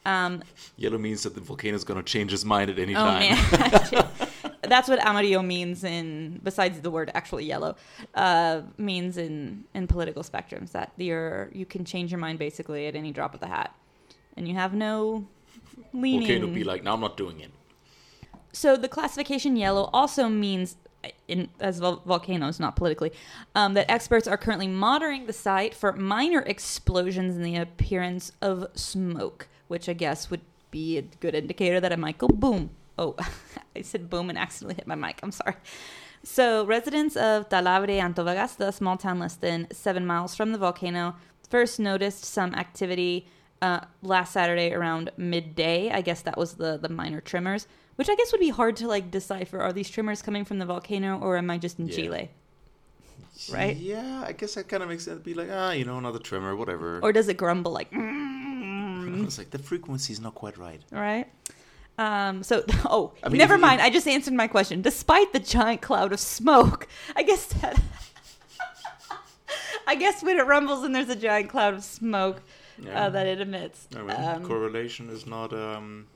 Um, Yellow means that the volcano is gonna change his mind at any Oh time. man, that's what amarillo means in besides the word actually yellow uh, means in in political spectrums that you're you can change your mind basically at any drop of the hat, and you have no leaning. volcano be like, no, I'm not doing it. So the classification yellow also means, in, as vol- volcanoes, not politically, um, that experts are currently monitoring the site for minor explosions in the appearance of smoke, which I guess would be a good indicator that it might go boom. Oh, I said boom and accidentally hit my mic. I'm sorry. So residents of Talabre, Antofagasta, a small town less than seven miles from the volcano, first noticed some activity uh, last Saturday around midday. I guess that was the the minor tremors, which I guess would be hard to like decipher. Are these tremors coming from the volcano or am I just in Yeah. Chile? Right? Yeah, I guess that kind of makes sense. Be like, ah, you know, another tremor, whatever. Or does it grumble like? "Mm," it's like the frequency is not quite right. right? Um, so, oh, I mean, never if- mind. I just answered my question. Despite the giant cloud of smoke, I guess that. I guess when it rumbles and there's a giant cloud of smoke Yeah. uh, that it emits. I mean, Um, correlation is not. um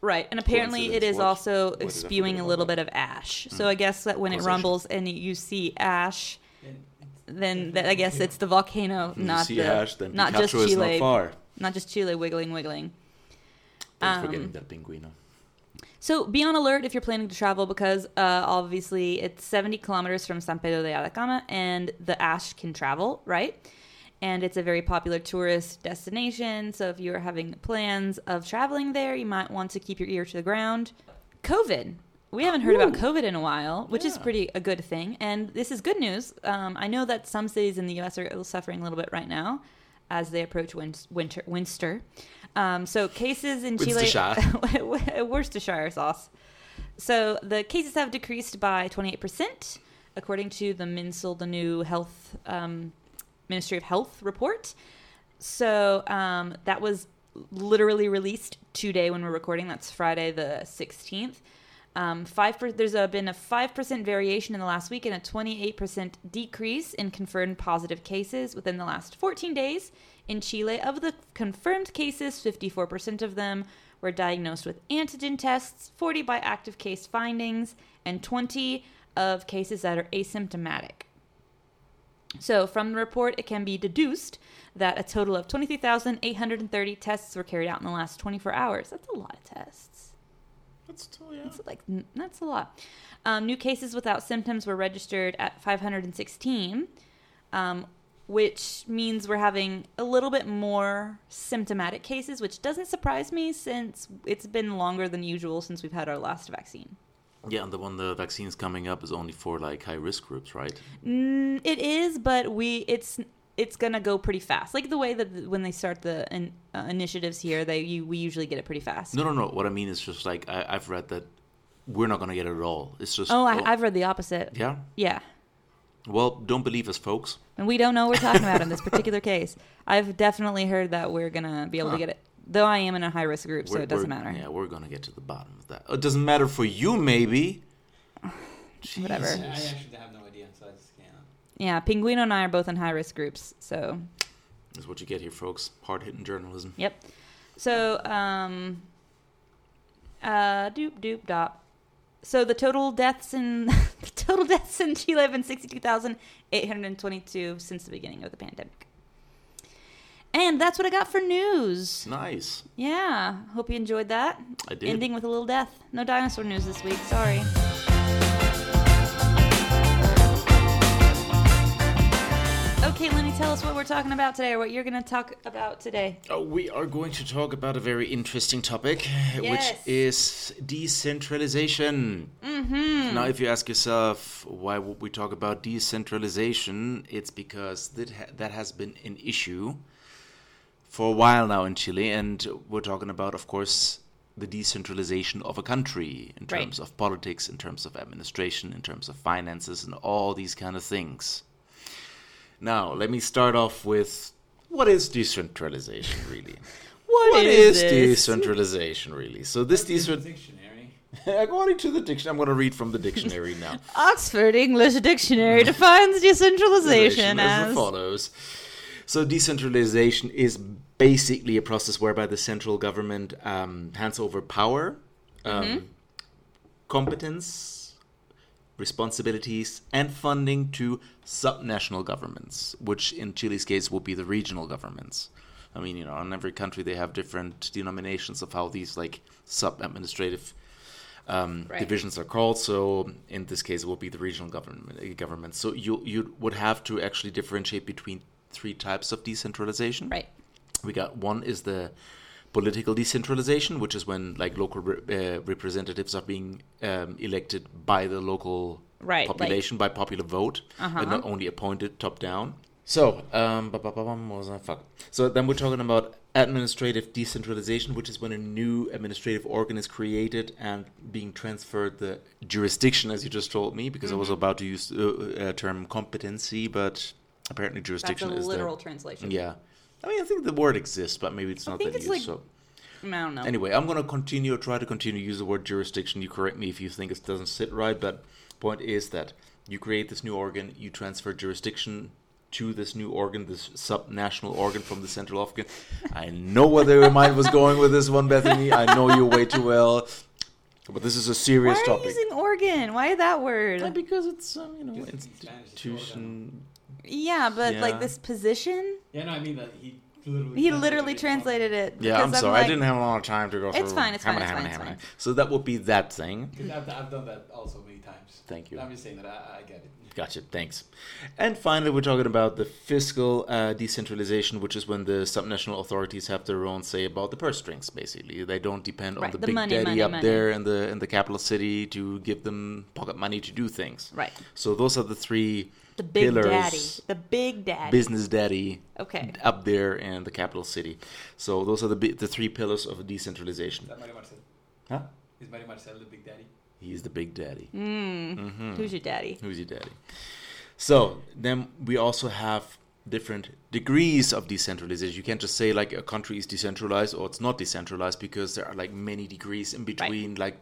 Right, and apparently it is What- also what spewing forget a little bit of ash. So Mm. I guess that when it rumbles and you see ash, then that, I guess it's the volcano, not the, ash, then not Pikachu just is not Chile, far. Not just Chile wiggling, wiggling. Thanks for Um, getting that pinguino. So be on alert if you're planning to travel because uh, obviously it's 70 kilometers from San Pedro de Atacama and the ash can travel, right? And it's a very popular tourist destination. So if you're having plans of traveling there, you might want to keep your ear to the ground. COVID. We haven't heard about COVID in a while, which is pretty a good thing. And this is good news. Um, I know that some cities in the U.S. are suffering a little bit right now as they approach win- winter. Winter. Um, so cases in Chile, Worcestershire. Sauce. So the cases have decreased by 28%, according to the MinSal, the new health um, Ministry of Health report. So um, that was literally released today when we're recording. That's Friday the 16th. Um, five per- there's a, been a 5% variation in the last week and a 28% decrease in confirmed positive cases within the last 14 days. In Chile, of the confirmed cases, 54% of them were diagnosed with antigen tests, 40 by active case findings, and 20 of cases that are asymptomatic. So, from the report, it can be deduced that a total of 23,830 tests were carried out in the last 24 hours. That's a lot of tests. That's still, yeah. That's like that's a lot. Um, new cases without symptoms were registered at 516, um, which means we're having a little bit more symptomatic cases, which doesn't surprise me since it's been longer than usual since we've had our last vaccine. Yeah, and the one the vaccine's coming up is only for like high risk groups, right? Mm, it is, but we it's it's gonna go pretty fast. Like the way that the- when they start the in, uh, initiatives here, they you, we usually get it pretty fast. No, no, no. What I mean is just like I, I've read that we're not gonna get it at all. It's just Oh, I, I've read the opposite. yeah. Yeah. Well, don't believe us, folks. And we don't know what we're talking about in this particular case. I've definitely heard that we're gonna be able to get it. Though I am in a high risk group, so We're- it doesn't matter. Yeah, we're gonna get to the bottom of that. It doesn't matter for you, maybe. Whatever. Jesus. I actually have no idea, so I just can't. Yeah, Pinguino and I are both in high risk groups, so That's what you get here, folks. Hard hitting journalism. Yep. So, um, uh, doop doop dop. So the total deaths in the total deaths in Chile have been sixty-two thousand eight hundred twenty-two since the beginning of the pandemic. And that's what I got for news. Nice. Yeah, hope you enjoyed that. I did. Ending with a little death. No dinosaur news this week. Sorry. Okay, Lenny, tell us what we're talking about today, or what you're going to talk about today. Oh, we are going to talk about a very interesting topic, Yes. which is decentralization. Mm-hmm. Now, if you ask yourself why would we talk about decentralization, it's because that ha- that has been an issue for a while now in Chile, and we're talking about, of course, the decentralization of a country in Right. terms of politics, in terms of administration, in terms of finances, and all these kind of things. Now, let me start off with what is decentralization really? what is, decentralization really? So this It's in the decent dictionary. according to the dictionary, I'm going to read from the dictionary now. Oxford English Dictionary defines decentralization as as follows. So decentralization is basically a process whereby the central government um, hands over power, um, Mm-hmm. competence, responsibilities, and funding to subnational governments, which in Chile's case will be the regional governments. I mean, you know, in every country they have different denominations of how these like sub-administrative um, Right. divisions are called. So in this case, it will be the regional government. uh, Government. So you you would have to actually differentiate between three types of decentralization. right. We got one is the political decentralization, which is when like local re- uh, representatives are being um, elected by the local Right, like- population by popular vote, Uh-huh. and not only appointed top down. So, um? Fuck. So then we're talking about administrative decentralization, which is when a new administrative organ is created and being transferred the jurisdiction, as you just told me, because I was Mm-hmm. about to use the uh, term competency, but apparently That's jurisdiction a is literal translation. Yeah. I mean, I think the word exists, but maybe it's I not think that it's used. like- so I don't know. anyway, I'm gonna continue, try to continue to use the word jurisdiction. You correct me if you think it doesn't sit right, but point is that you create this new organ, you transfer jurisdiction to this new organ, this subnational organ from the central organ. I know where your mind was going with this one, Bethany. I know you way too well, but this is a Why serious are you topic. using organ? Why that word? Uh, because it's um, you know Because it's institution. Yeah, but Yeah. like this position, Yeah, no, I mean that he literally. he literally translated it. Yeah, I'm sorry. like- I didn't have a lot of time to go through. It's fine, it's fine, hammer, it's hammer, fine, it's hammer. fine. So that would be that thing. 'Cause I've, I've done that also many times. Thank you. I'm just saying that I, I get it. Gotcha. Thanks. And finally, we're talking about the fiscal uh, decentralization, which is when the subnational authorities have their own say about the purse strings. Basically, they don't depend on Right, the, the big money, daddy money, up money. there in the in the capital city to give them pocket money to do things. Right. So those are the three The big pillars. daddy. The big daddy. Business daddy Okay. up there in the capital city. So those are the the three pillars of decentralization. Is that Mario Marcel? Huh? Is Mario Marcel the big daddy? He's the big daddy. Mm. Who's your daddy? Who's your daddy? So then we also have different degrees of decentralization. You can't just say like a country is decentralized or it's not decentralized because there are like many degrees in between. Like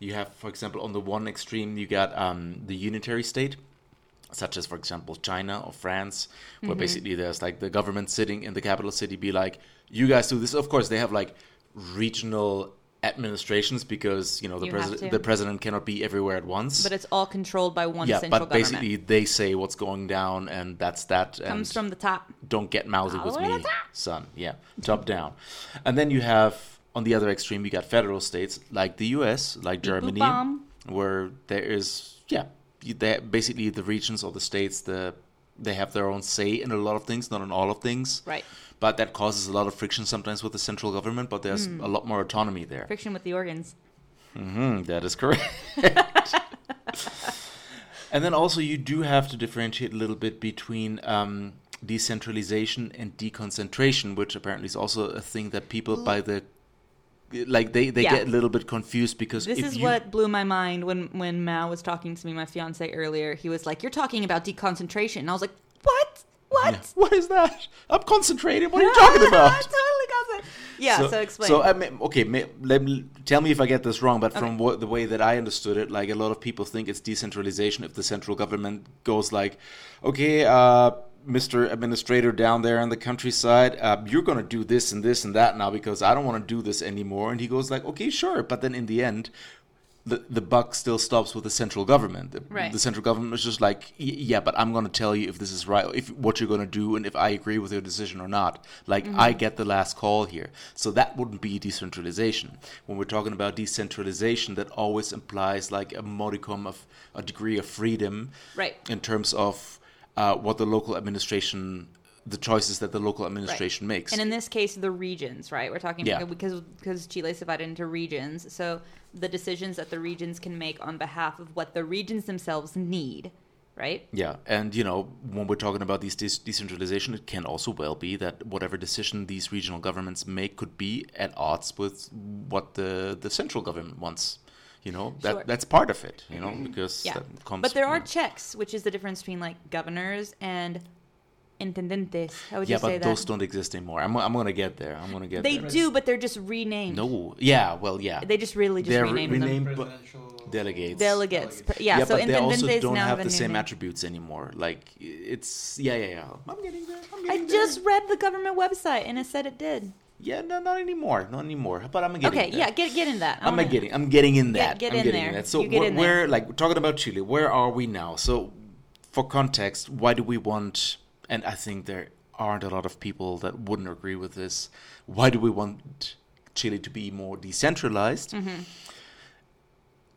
you have, for example, on the one extreme you got um, the unitary state, such as for example China or France, where mm-hmm. basically there's like the government sitting in the capital city be like, you guys do this. Of course, they have like regional administrations because you know the president the president cannot be everywhere at once But it's all controlled by one yeah, central but government. basically they say what's going down, and that's that. And Comes from the top. don't get mousy All with the way to me, son. Yeah, top down. And then you have on the other extreme, you got federal states like the U.S., like Germany, where there is yeah, you- they basically the regions or the states the they have their own say in a lot of things, not in all of things. Right. But that causes a lot of friction sometimes with the central government. But there's Hmm. a lot more autonomy there. Friction with the organs. hmm that is correct. and then also you do have to differentiate a little bit between um, decentralization and deconcentration, which apparently is also a thing that people by the like they they Yeah. get a little bit confused because This is you, what blew my mind when when Mao was talking to me, my fiance earlier. He was like, "You're talking about deconcentration," and I was like, "What? What?" Yeah. what is that? I'm concentrated. What are you talking about? totally concentrated. Yeah. So, explain. So I mean, okay, may, let me tell me if I get this wrong, but from what the way that I understood it, like a lot of people think it's decentralization if the central government goes like, okay, uh, Mr. Administrator down there in the countryside, uh, you're gonna do this and this and that now because I don't want to do this anymore, and he goes like, okay, sure, but then in the end. The, the buck still stops with the central government. The, Right. the central government is just like, yeah, but I'm going to tell you if this is right, if what you're going to do, and if I agree with your decision or not. Like, I get the last call here. So that wouldn't be decentralization. When we're talking about decentralization, that always implies like a modicum of a degree of freedom, Right. In terms of uh, what the local administration, the choices that the local administration makes. And in this case, the regions, right? We're talking Yeah. because because Chile is divided into regions. So the decisions that the regions can make on behalf of what the regions themselves need, right? Yeah, and you know, when we're talking about these de- decentralization, it can also well be that whatever decision these regional governments make could be at odds with what the the central government wants. You know, that Sure. that's part of it. You know, mm-hmm. because Yeah. that comes. But there are you know. checks, which is the difference between like governors and intendentes. How would yeah, you say but that? those don't exist anymore. I'm I'm gonna get there. I'm gonna get they there. do, but they're just renamed. No, yeah, well, yeah, They just really just They're renamed re- them. renamed- but Presidential delegates. Delegates. Delegates. Yeah, so but they also intendentes don't now have a the same name. attributes anymore. Like it's yeah, yeah, yeah. I'm getting there. I'm I getting there. just read the government website and it said it did. Yeah, no, not anymore, not anymore. But I'm getting Okay, there. yeah, get get in that. I I'm wanna- getting, I'm getting in Get- that. get I'm in getting there. in that. So You get we're, in there. we're like talking about Chile. Where are we now? So, for context, why do we want? And I think there aren't a lot of people that wouldn't agree with this. Why do we want Chile to be more decentralized? Mm-hmm.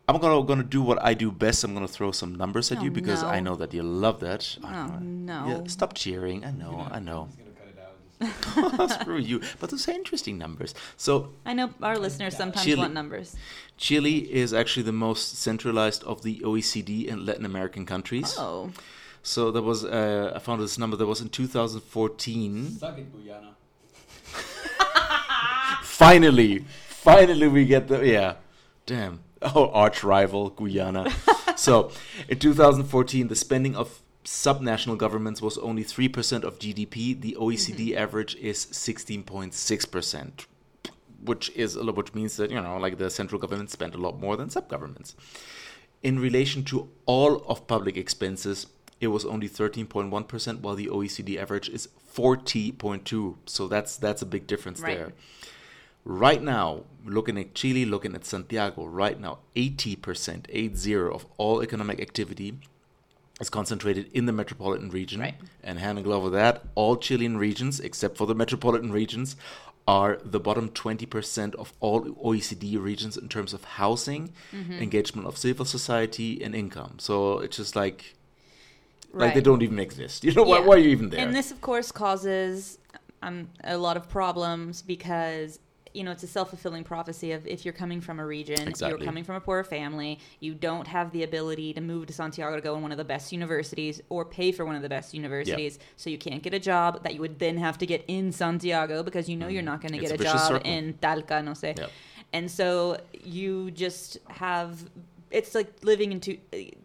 I'm gonna gonna do what I do best. I'm gonna throw some numbers at Oh, you because I know that you love that. Oh, know. no. Yeah, stop cheering. I know. I know. Screw you. But those are interesting numbers. So I know our listeners sometimes Chile. want numbers. Chile is actually the most centralized of the OECD and Latin American countries. Oh, So there was, uh, I found this number. that was in 2014. Suck it, Guyana. finally, finally, we get the yeah. Damn. Oh, arch rival Guyana. so, in 2014, the spending of subnational governments was only 3% of GDP. The OECD mm-hmm. average is 16.6%, which is a lot, which means that, you know, like the central government spent a lot more than sub governments. In relation to all of public expenses, it was only 13.1%, while the OECD average is 40.2. So that's that's a big difference Right. there. Right now, looking at Chile, looking at Santiago, right now, 80%, 80 of all economic activity is concentrated in the metropolitan region. Right. And hand in glove with that, all Chilean regions, except for the metropolitan regions, are the bottom 20% of all OECD regions in terms of housing, Mm-hmm. engagement of civil society, and income. So it's just like, like they don't even exist. You know, why, Yeah. why are you even there? And this, of course, causes um, a lot of problems because you know it's a self-fulfilling prophecy of if you're coming from a region, Exactly. you're coming from a poor family, you don't have the ability to move to Santiago to go in one of the best universities or pay for one of the best universities, so you can't get a job that you would then have to get in Santiago because you know you're not going to Mm. Get a a, job circle. in Talca, no sé. Yep. And so you just have it's like living in two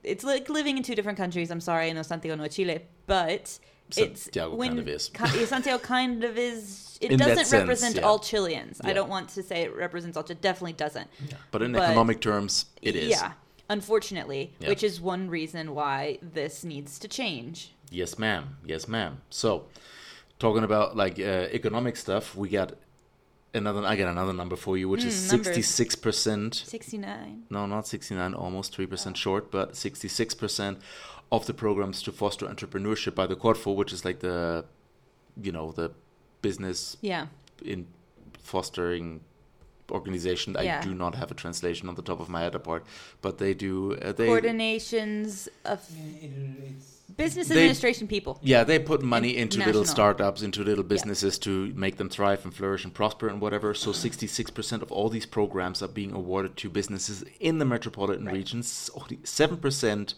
it's like living in two different countries. I'm sorry, I know Santiago no Chile, but Santiago when kind of is. Santiago kind of is it In doesn't sense, represent yeah. all Chileans. I don't want to say it represents all it definitely doesn't. but in but- economic terms, it is. Yeah. Unfortunately, Yeah. which is one reason why this needs to change. Yes, ma'am. Yes, ma'am. So, talking about like uh, economic stuff, we got another. I got another number for you, which is Mm, numbers. sixty-six percent. 69. No, not sixty-nine. Almost three percent short, but sixty-six percent of the programs to foster entrepreneurship by the Corfo, which is like the, you know, the business Yeah. in fostering organization. I do not have a translation on the top of my head apart, but they do. Uh, they Coordinations of Yeah, it, it's business They- administration people. Yeah, they put money into little startups, into little businesses to make them thrive and flourish and prosper and whatever. So 66% of all these programs are being awarded to businesses in the metropolitan Right. regions. 7%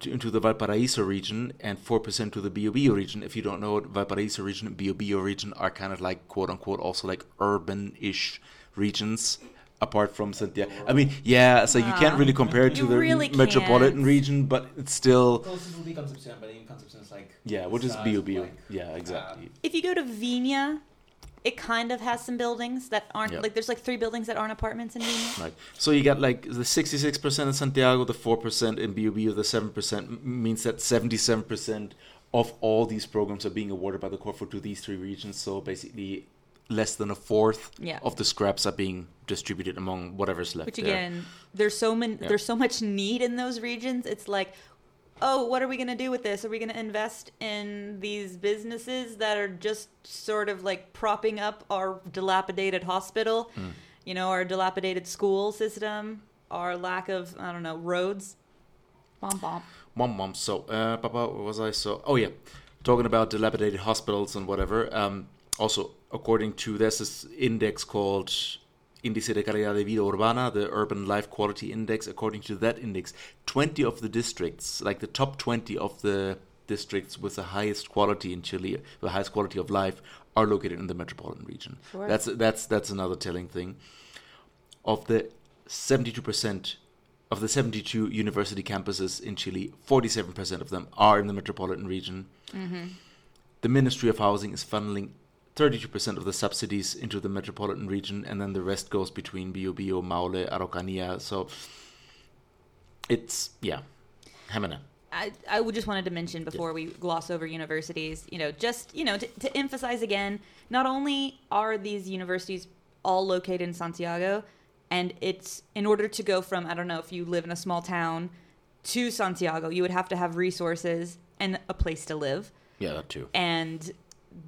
to, into the Valparaiso region and 4% to the Biobío region. If you don't know it, Valparaiso region and Biobío region are kind of like quote unquote also like urban-ish regions apart from Santiago. I mean, yeah, so you can't really compare it to You the really metropolitan can't. region, but it's still Closest will be Concepcion, but even Concepcion is like. yeah, what is size Bio Bio? like, Yeah, exactly. If you go to Vina, it kind of has some buildings that aren't like there's like three buildings that aren't apartments in Vina. Right. So you got like the 66% in Santiago, the 4% in Biobío, the 7% means that 77% of all these programs are being awarded by the Corfo to these three regions. So basically, less than a fourth Yeah. of the scraps are being distributed among whatever's left Which there. again, there's so many Yeah. there's so much need in those regions. It's like, oh, what are we gonna do with this? Are we gonna invest in these businesses that are just sort of like propping up our dilapidated hospital, Hmm. you know, our dilapidated school system, our lack of I don't know roads. Bomb bomb. Mom, mom. So, uh, Papa, what was I? So, oh yeah, talking about dilapidated hospitals and whatever. Um, also, according to there's this index called Índice de Calidad de Vida Urbana, the Urban Life Quality Index. According to that index, 20 of the districts, like the top 20 of the districts with the highest quality in Chile, the highest quality of life, are located in the metropolitan region. Sure. That's that's that's another telling thing. Of the 72% of the 72 university campuses in Chile, 47% of them are in the metropolitan region. Mm-hmm. The Ministry of Housing is funneling 32% of the subsidies into the metropolitan region, and then the rest goes between Bio Bio, Maule, Araucanía. So it's, yeah, Hamina. I, I just wanted to mention before we gloss over universities, you know, just, you know, to, to emphasize again, not only are these universities all located in Santiago, and it's in order to go from, I don't know, if you live in a small town to Santiago, you would have to have resources and a place to live. Yeah, that too. And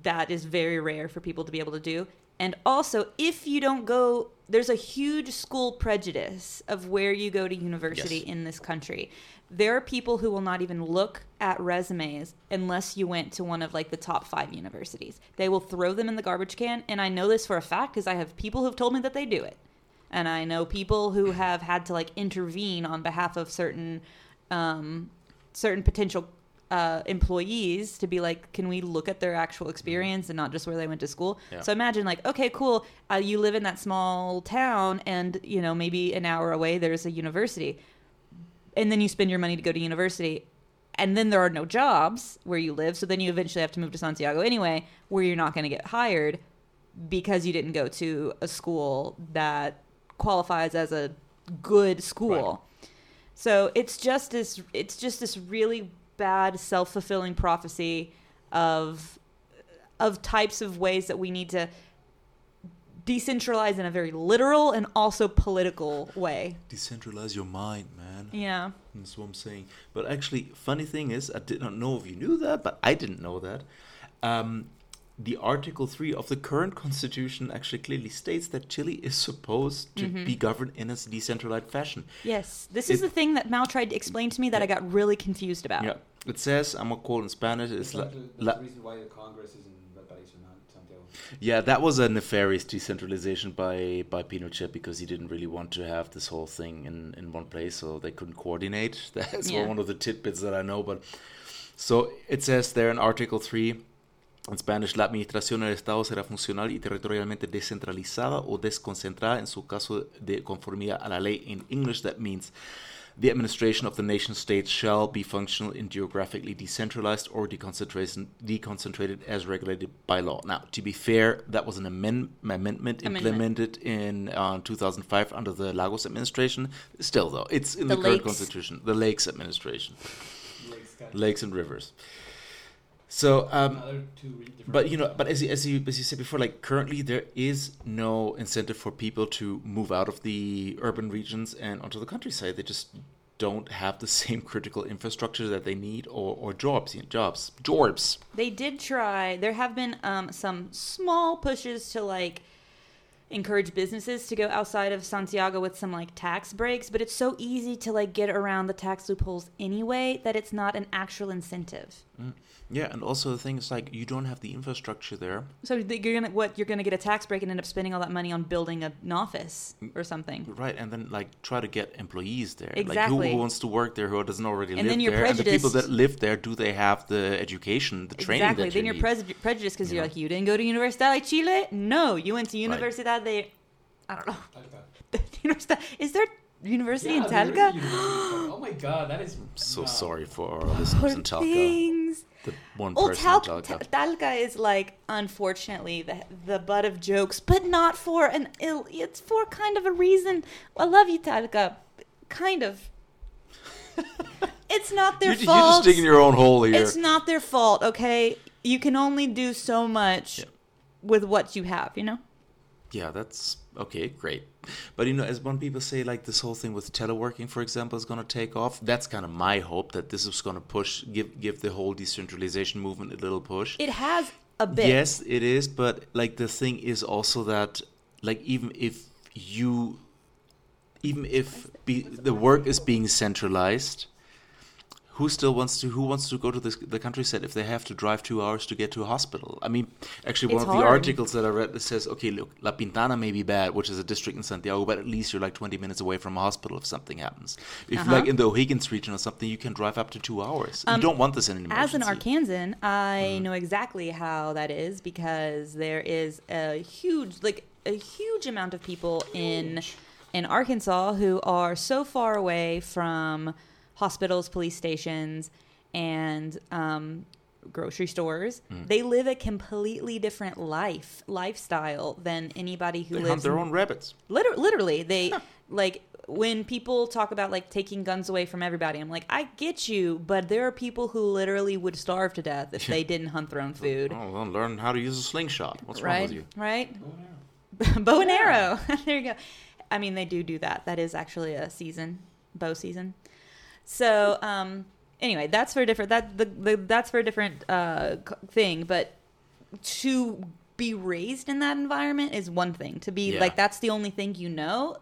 that is very rare for people to be able to do. And also, if you don't go, there's a huge school prejudice of where you go to university Yes. in this country. There are people who will not even look at resumes unless you went to one of like the top five universities. They will throw them in the garbage can. And I know this for a fact because I have people who've told me that they do it. And I know people who have had to like intervene on behalf of certain um, certain potential uh, employees to be like, can we look at their actual experience and not just where they went to school? Yeah. So imagine like, okay, cool, uh, you live in that small town, and you know maybe an hour away there's a university, and then you spend your money to go to university. And then there are no jobs where you live, so then you eventually have to move to Santiago anyway, where you're not going to get hired because you didn't go to a school that qualifies as a good school. So it's just this it's just this really bad self-fulfilling prophecy of of types of ways that we need to decentralize in a very literal and also political way. Decentralize your mind, man. Yeah. That's what I'm saying. But actually, funny thing is, I did not know if you knew that, but I didn't know that. Um, the Article 3 of the current constitution actually clearly states that Chile is supposed to mm-hmm. be governed in a decentralized fashion. Yes. This is the thing that Mal tried to explain to me that I got really confused about. Yeah. It says, I'm going to quote in Spanish, it's That's, la, the, la, the reason why the Congress is in Valparaiso, not Santiago. Yeah, that was a nefarious decentralization by, by Pinochet because he didn't really want to have this whole thing in, in one place, so they couldn't coordinate. That's Yeah. one of the tidbits that I know. But so it says there in Article 3 in Spanish, la administración del Estado será funcional y territorialmente descentralizada o desconcentrada en su caso de conformidad a la ley. In English, that means the administration of the nation state shall be functional and geographically decentralized or deconcentration, deconcentrated as regulated by law. Now, to be fair, that was an amend, amendment, Amendment. implemented in uh, 2005 under the Lagos administration. Still, though, it's in The the, current constitution, the Lakes administration, Lakes lakes and rivers. So, um, two but you know, but as you, as you as you said before, like currently there is no incentive for people to move out of the urban regions and onto the countryside. They just don't have the same critical infrastructure that they need or, or jobs, you know, jobs, jobs. They did try. There have been um, some small pushes to like encourage businesses to go outside of Santiago with some like tax breaks, but it's so easy to like get around the tax loopholes anyway that it's not an actual incentive. Yeah, and also the thing is like you don't have the infrastructure there. So you're gonna what? You're gonna get a tax break and end up spending all that money on building a- an office mm. or something. Right, and then like try to get employees there. Like Exactly. who, who wants to work there who doesn't already And live then you're there? And the people that live there, do they have the education, the training exactly. that then you you're need? pres- prejudiced because You you're like, you didn't go to Universidad de Chile. No, you went to Universidad de. I don't know. Universidad. Is there university in there is a Talca? university in Talca. Oh my god, that is so no. sorry for our listeners in Poor Talca. things. The one Well, Tal- Talca. Talca is like, unfortunately, the the butt of jokes, but not for an ill. It's for kind of a reason. I love you, Talca. Kind of. it's not their You're, you're just fault. digging your own hole here. It's not their fault, okay? You can only do so much Yeah. with what you have, you know? Yeah, that's okay, great. But you know, as one people say, like this whole thing with teleworking, for example, is going to take off. That's kind of my hope that this is going to push, give give the whole decentralization movement a little push. It has a bit. Yes, it is, but like the thing is also that like even if you even if be, the work is being centralized, who still wants to who wants to go to this, the countryside if they have to drive two hours to get to a hospital? I mean, actually, one It's of the articles that I read that says, okay, look, La Pintana may be bad, which is a district in Santiago, but at least you're like 20 minutes away from a hospital if something happens. If Uh-huh. like in the O'Higgins region or something, you can drive up to two hours. you don't want this in an emergency. As an Arkansan, I Mm-hmm. know exactly how that is because there is a huge, like a huge amount of people in in Arkansas who are so far away from hospitals, police stations, and um, grocery stores. Mm. They live a completely different life lifestyle than anybody who They lives hunt their in- own rabbits. Liter- literally they like when people talk about like taking guns away from everybody i'm like i get you but there are people who literally would starve to death if they didn't hunt their own food Oh, well, learn how to use a slingshot. What's wrong with you? right Oh, yeah. bow and arrow there you go i mean they do do that that is actually a season bow season so um anyway that's for a different that the, the that's for a different uh thing but to be raised in that environment is one thing to be Yeah. like that's the only thing you know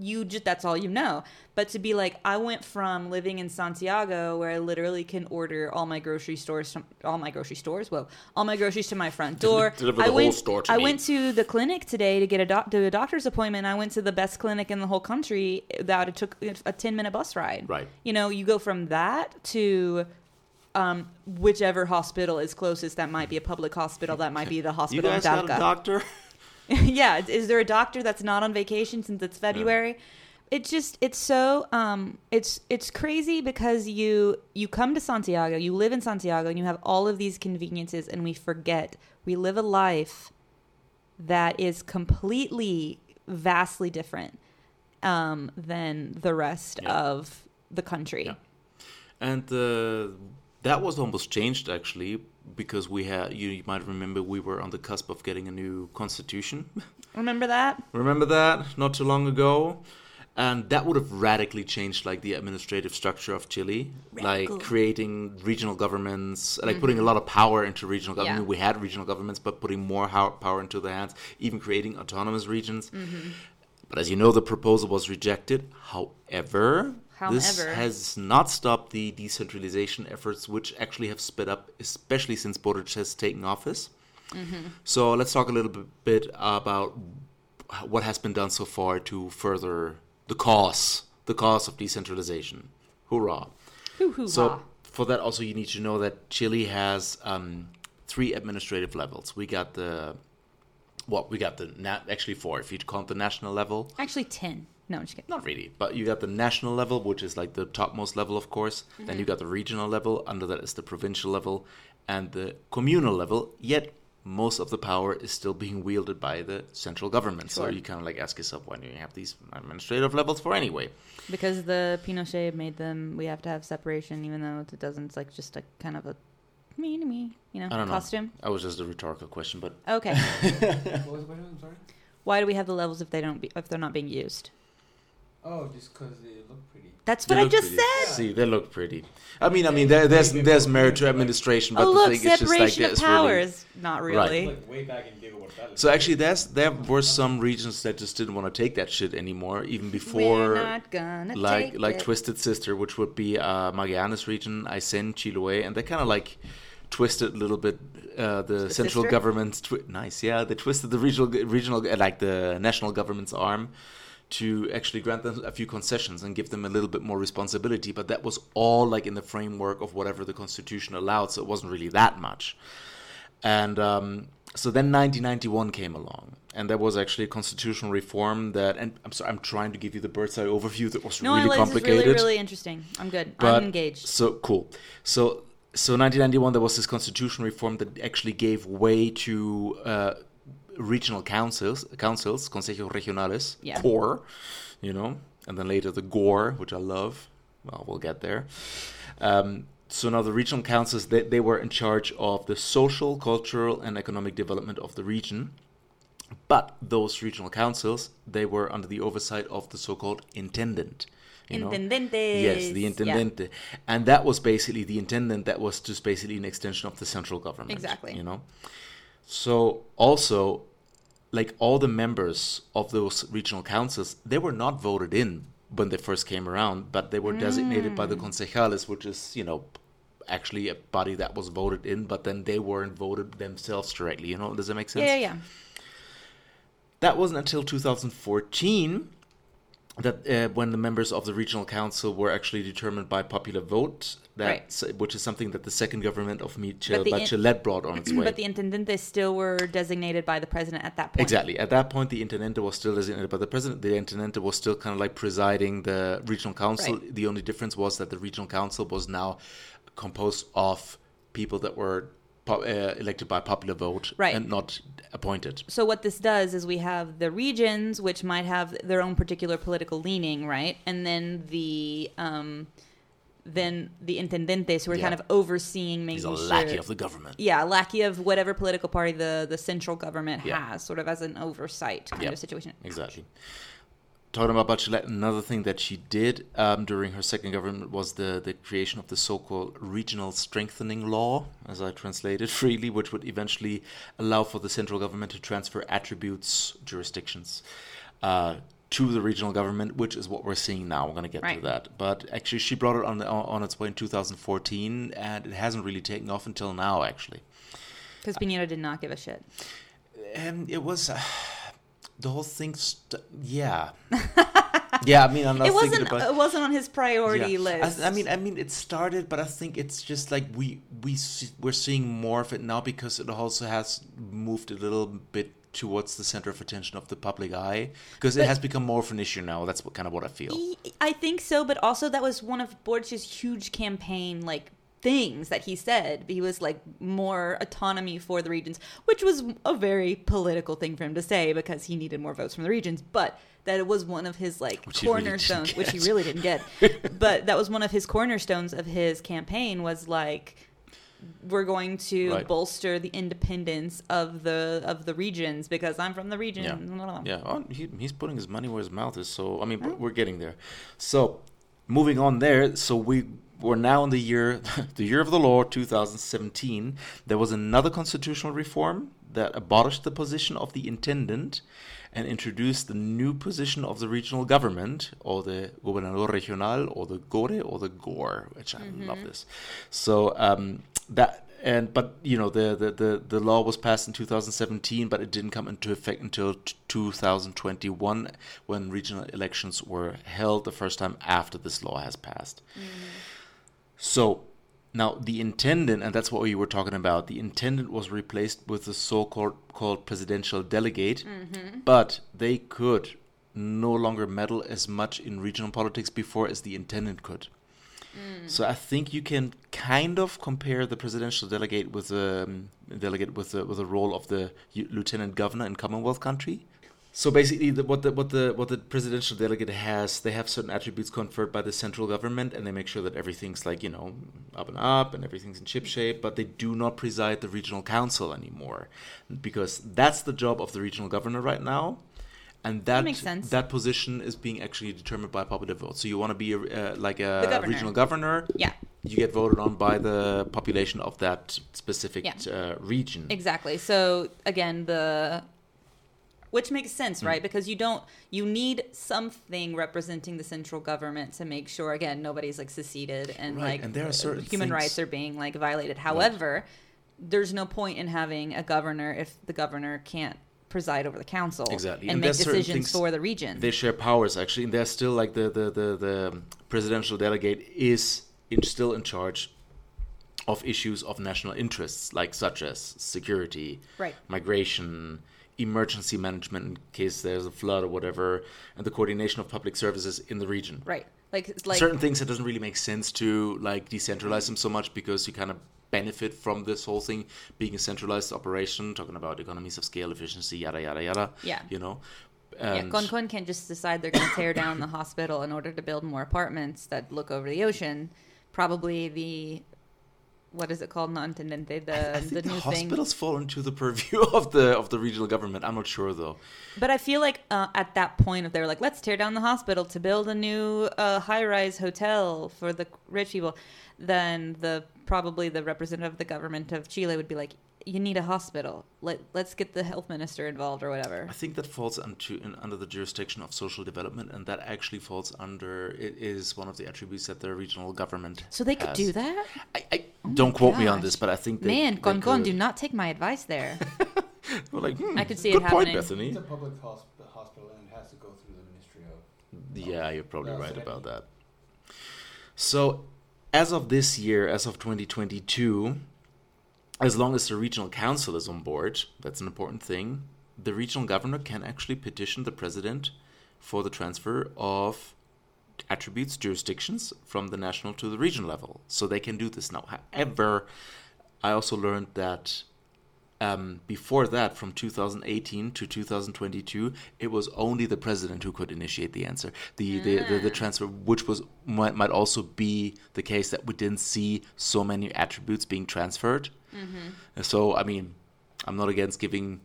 you just that's all you know but to be like i went from living in santiago where i literally can order all my grocery stores to, all my grocery stores well all my groceries to my front door Deliver the i whole went store to i me. went to the clinic today to get a doc- to a doctor's appointment i went to the best clinic in the whole country that it took a 10 minute bus ride Right. you know you go from that to um, whichever hospital is closest that might be a public hospital that might be the hospital You guys in a doctor? yeah is- there a doctor that's not on vacation since it's february it's just it's so um it's it's crazy because you you come to santiago you live in santiago and you have all of these conveniences and we forget we live a life that is completely vastly different um than the rest Yeah. of the country Yeah. And uh, that was almost changed actually because we had. You, you might remember we were on the cusp of getting a new constitution. remember that remember that not too long ago, and that would have radically changed like the administrative structure of Chile, Radical. like creating regional governments, like putting a lot of power into regional government. Mm-hmm. Yeah. We had regional governments, but putting more power into their hands, even creating autonomous regions. Mm-hmm. But as you know, the proposal was rejected. However, this has not stopped the decentralization efforts, which actually have sped up, especially since Boric has taken office. Mm-hmm. So let's talk a little bit- about what has been done so far to further the cause, the cause of decentralization. Hoorah! Hoo hoo So for that, also you need to know that Chile has um, three administrative levels. We got the what we got the na- actually four if you count the national level. actually 10 no i'm just kidding Not really, but you got the national level, which is like the topmost level, of course. Then mm-hmm. you got the regional level. Under that is the provincial level, and the communal level. Yet most of the power is still being wielded by the central government. So you kind of like ask yourself, why do you have these administrative levels for anyway? Because the Pinochet made them, we have to have separation, even though it doesn't. It's like just a kind of a me to me, you know, I don't know. costume. That was just a rhetorical question, but Okay. What was the question? I'm sorry. Why do we have the levels if they don't be, if they're not being used? Oh, just because they look pretty. That's they what I just pretty. said. See, they look pretty. I mean, I mean, there, there's there's merit to administration, but oh the look, thing is just like separation of really powers. Not Right. really. Look way back in Diego Portales. So actually, there's there were some regions that just didn't want to take that shit anymore, even before We're not gonna like take like it. Twisted Sister, which would be uh, Magallanes region, Aysén, Chiloé, and they kind of like twisted a little bit uh, the, The central sister? government's twi- nice yeah they twisted the regional regional uh, like the national government's arm to actually grant them a few concessions and give them a little bit more responsibility but that was all like in the framework of whatever the constitution allowed so it wasn't really that much and um, so then 1991 came along and there was actually a constitutional reform that and i'm sorry i'm trying to give you the bird's eye overview that was No, really like this complicated really, really interesting. I'm good. but I'm engaged. So cool. So so 1991 there was this constitutional reform that actually gave way to uh, regional councils, councils, consejos regionales, Yeah. core, you know, and then later the GORE, which I love. Well, we'll get there. Um, so now the regional councils they, they were in charge of the social, cultural, and economic development of the region. But those regional councils they were under the oversight of the so-called intendant. Intendentes. Yes, the Yeah. intendente, and that was basically the intendant. That was just basically an extension of the central government. Exactly. You know, so also, like all the members of those regional councils, they were not voted in when they first came around, but they were designated Mm. by the concejales, which is you know actually a body that was voted in, but then they weren't voted themselves directly. You know, does that make sense? Yeah, yeah, yeah. That wasn't until 2014 that uh, when the members of the regional council were actually determined by popular vote. That Right. which is something that the second government of Michelle the in- Bachelet brought on its way. But the intendentes still were designated by the president at that point. Exactly. At that point, the intendente was still designated by the president. The intendente was still kind of like presiding the regional council. Right. The only difference was that the regional council was now composed of people that were po- uh, elected by popular vote Right. and not appointed. So what this does is we have the regions, which might have their own particular political leaning, right? And then the um, then the intendentes who are Yeah. kind of overseeing He's making a sure. lackey of the government. yeah, lackey of whatever political party the the central government Yeah. has, sort of as an oversight kind of situation. Exactly. Talking about Bachelet, another thing that she did um, during her second government was the, the creation of the so-called regional strengthening law, as I translated freely, which would eventually allow for the central government to transfer attributes, jurisdictions, uh, to the regional government, which is what we're seeing now. We're going to get Right. to that. But actually, she brought it on on its way in 2014, and it hasn't really taken off until now, actually. Because Piñera did not give a shit. And it was uh, the whole thing. St- yeah, yeah. I mean, I'm not It wasn't. about. It wasn't on his priority Yeah. list. I, I mean, I mean, it started, but I think it's just like we we see, we're seeing more of it now because it also has moved a little bit towards the center of attention of the public eye because it has become more of an issue now. That's what kind of what I feel. I think so, but also that was one of Boric's huge campaign like things that he said. He was like more autonomy for the regions, which was a very political thing for him to say because he needed more votes from the regions, but that it was one of his like Which he really cornerstones, which he really didn't get. but that was one of his cornerstones of his campaign was like we're going to Right. bolster the independence of the of the regions because I'm from the region. Yeah. Yeah, oh, he, he's putting his money where his mouth is. So I mean, but we're getting there. So moving on there. So we we're now in the year, the year of the law 2017. There was another constitutional reform that abolished the position of the intendant and introduced the new position of the regional government, or the gobernador regional, or the gore, or the gore, which I love this. So um, that and but you know the, the the the law was passed in 2017 but it didn't come into effect until t- 2021 when regional elections were held the first time after this law has passed so now the intendant and that's what we were talking about the intendant was replaced with the so-called called presidential delegate but they could no longer meddle as much in regional politics before as the intendant could. So I think you can kind of compare the presidential delegate with the um, delegate with the with the role of the lieutenant governor in Commonwealth country. So basically, the, what the what the what the presidential delegate has, they have certain attributes conferred by the central government, and they make sure that everything's like you know up and up, and everything's in ship shape. But they do not preside the regional council anymore, because that's the job of the regional governor right now. And that sense. that position is being actually determined by popular vote. So you want to be a, uh, like a governor. regional governor, Yeah. you get voted on by the population of that specific Yeah. uh, region. Exactly. So again, the which makes sense, Hmm. right? Because you don't you need something representing the central government to make sure again nobody's like seceded and Right, like and there are uh, certain human things- rights are being like violated. However, there's no point in having a governor if the governor can't preside over the council Exactly. and, And make decisions for the region. they share powers actually, and they're still like the the the, the presidential delegate is in, still in charge of issues of national interests, like such as security, Right. migration, emergency management in case there's a flood or whatever, and the coordination of public services in the region. right. Like like Certain things it doesn't really make sense to like decentralize them so much because you kind of benefit from this whole thing being a centralized operation, talking about economies of scale, efficiency, yada yada yada. Yeah. You know. Yeah, And- Concon can't just decide they're going to tear down the hospital in order to build more apartments that look over the ocean. Probably the what is it called? Non intendente. The I think the the, new thing. hospitals fall into the purview of the of the regional government. I'm not sure though. But I feel like uh, at that point, if they were like, let's tear down the hospital to build a new uh, high-rise hotel for the rich people, then the probably the representative of the government of Chile would be like, you need a hospital. Let let's get the health minister involved or whatever. I think that falls into in, under the jurisdiction of social development, and that actually falls under it is one of the attributes that the regional government. So they could do that. I, I don't quote me on this, but I think they, Man, they Concon, could. do not take my advice there. We're like, hmm, I could see it good point. Bethany. It's a public hosp- hospital and it has to go through the Ministry of. Yeah, you're probably Yeah, right that- about that. So, as of this year, as of 2022, as long as the regional council is on board, that's an important thing, the regional governor can actually petition the president for the transfer of attributes, jurisdictions from the national to the regional level. So they can do this now. However, I also learned that um, before that, from 2018 to 2022, it was only the president who could initiate the answer, the the, the, the transfer, which was might, might also be the case that we didn't see so many attributes being transferred. So I mean, I'm not against giving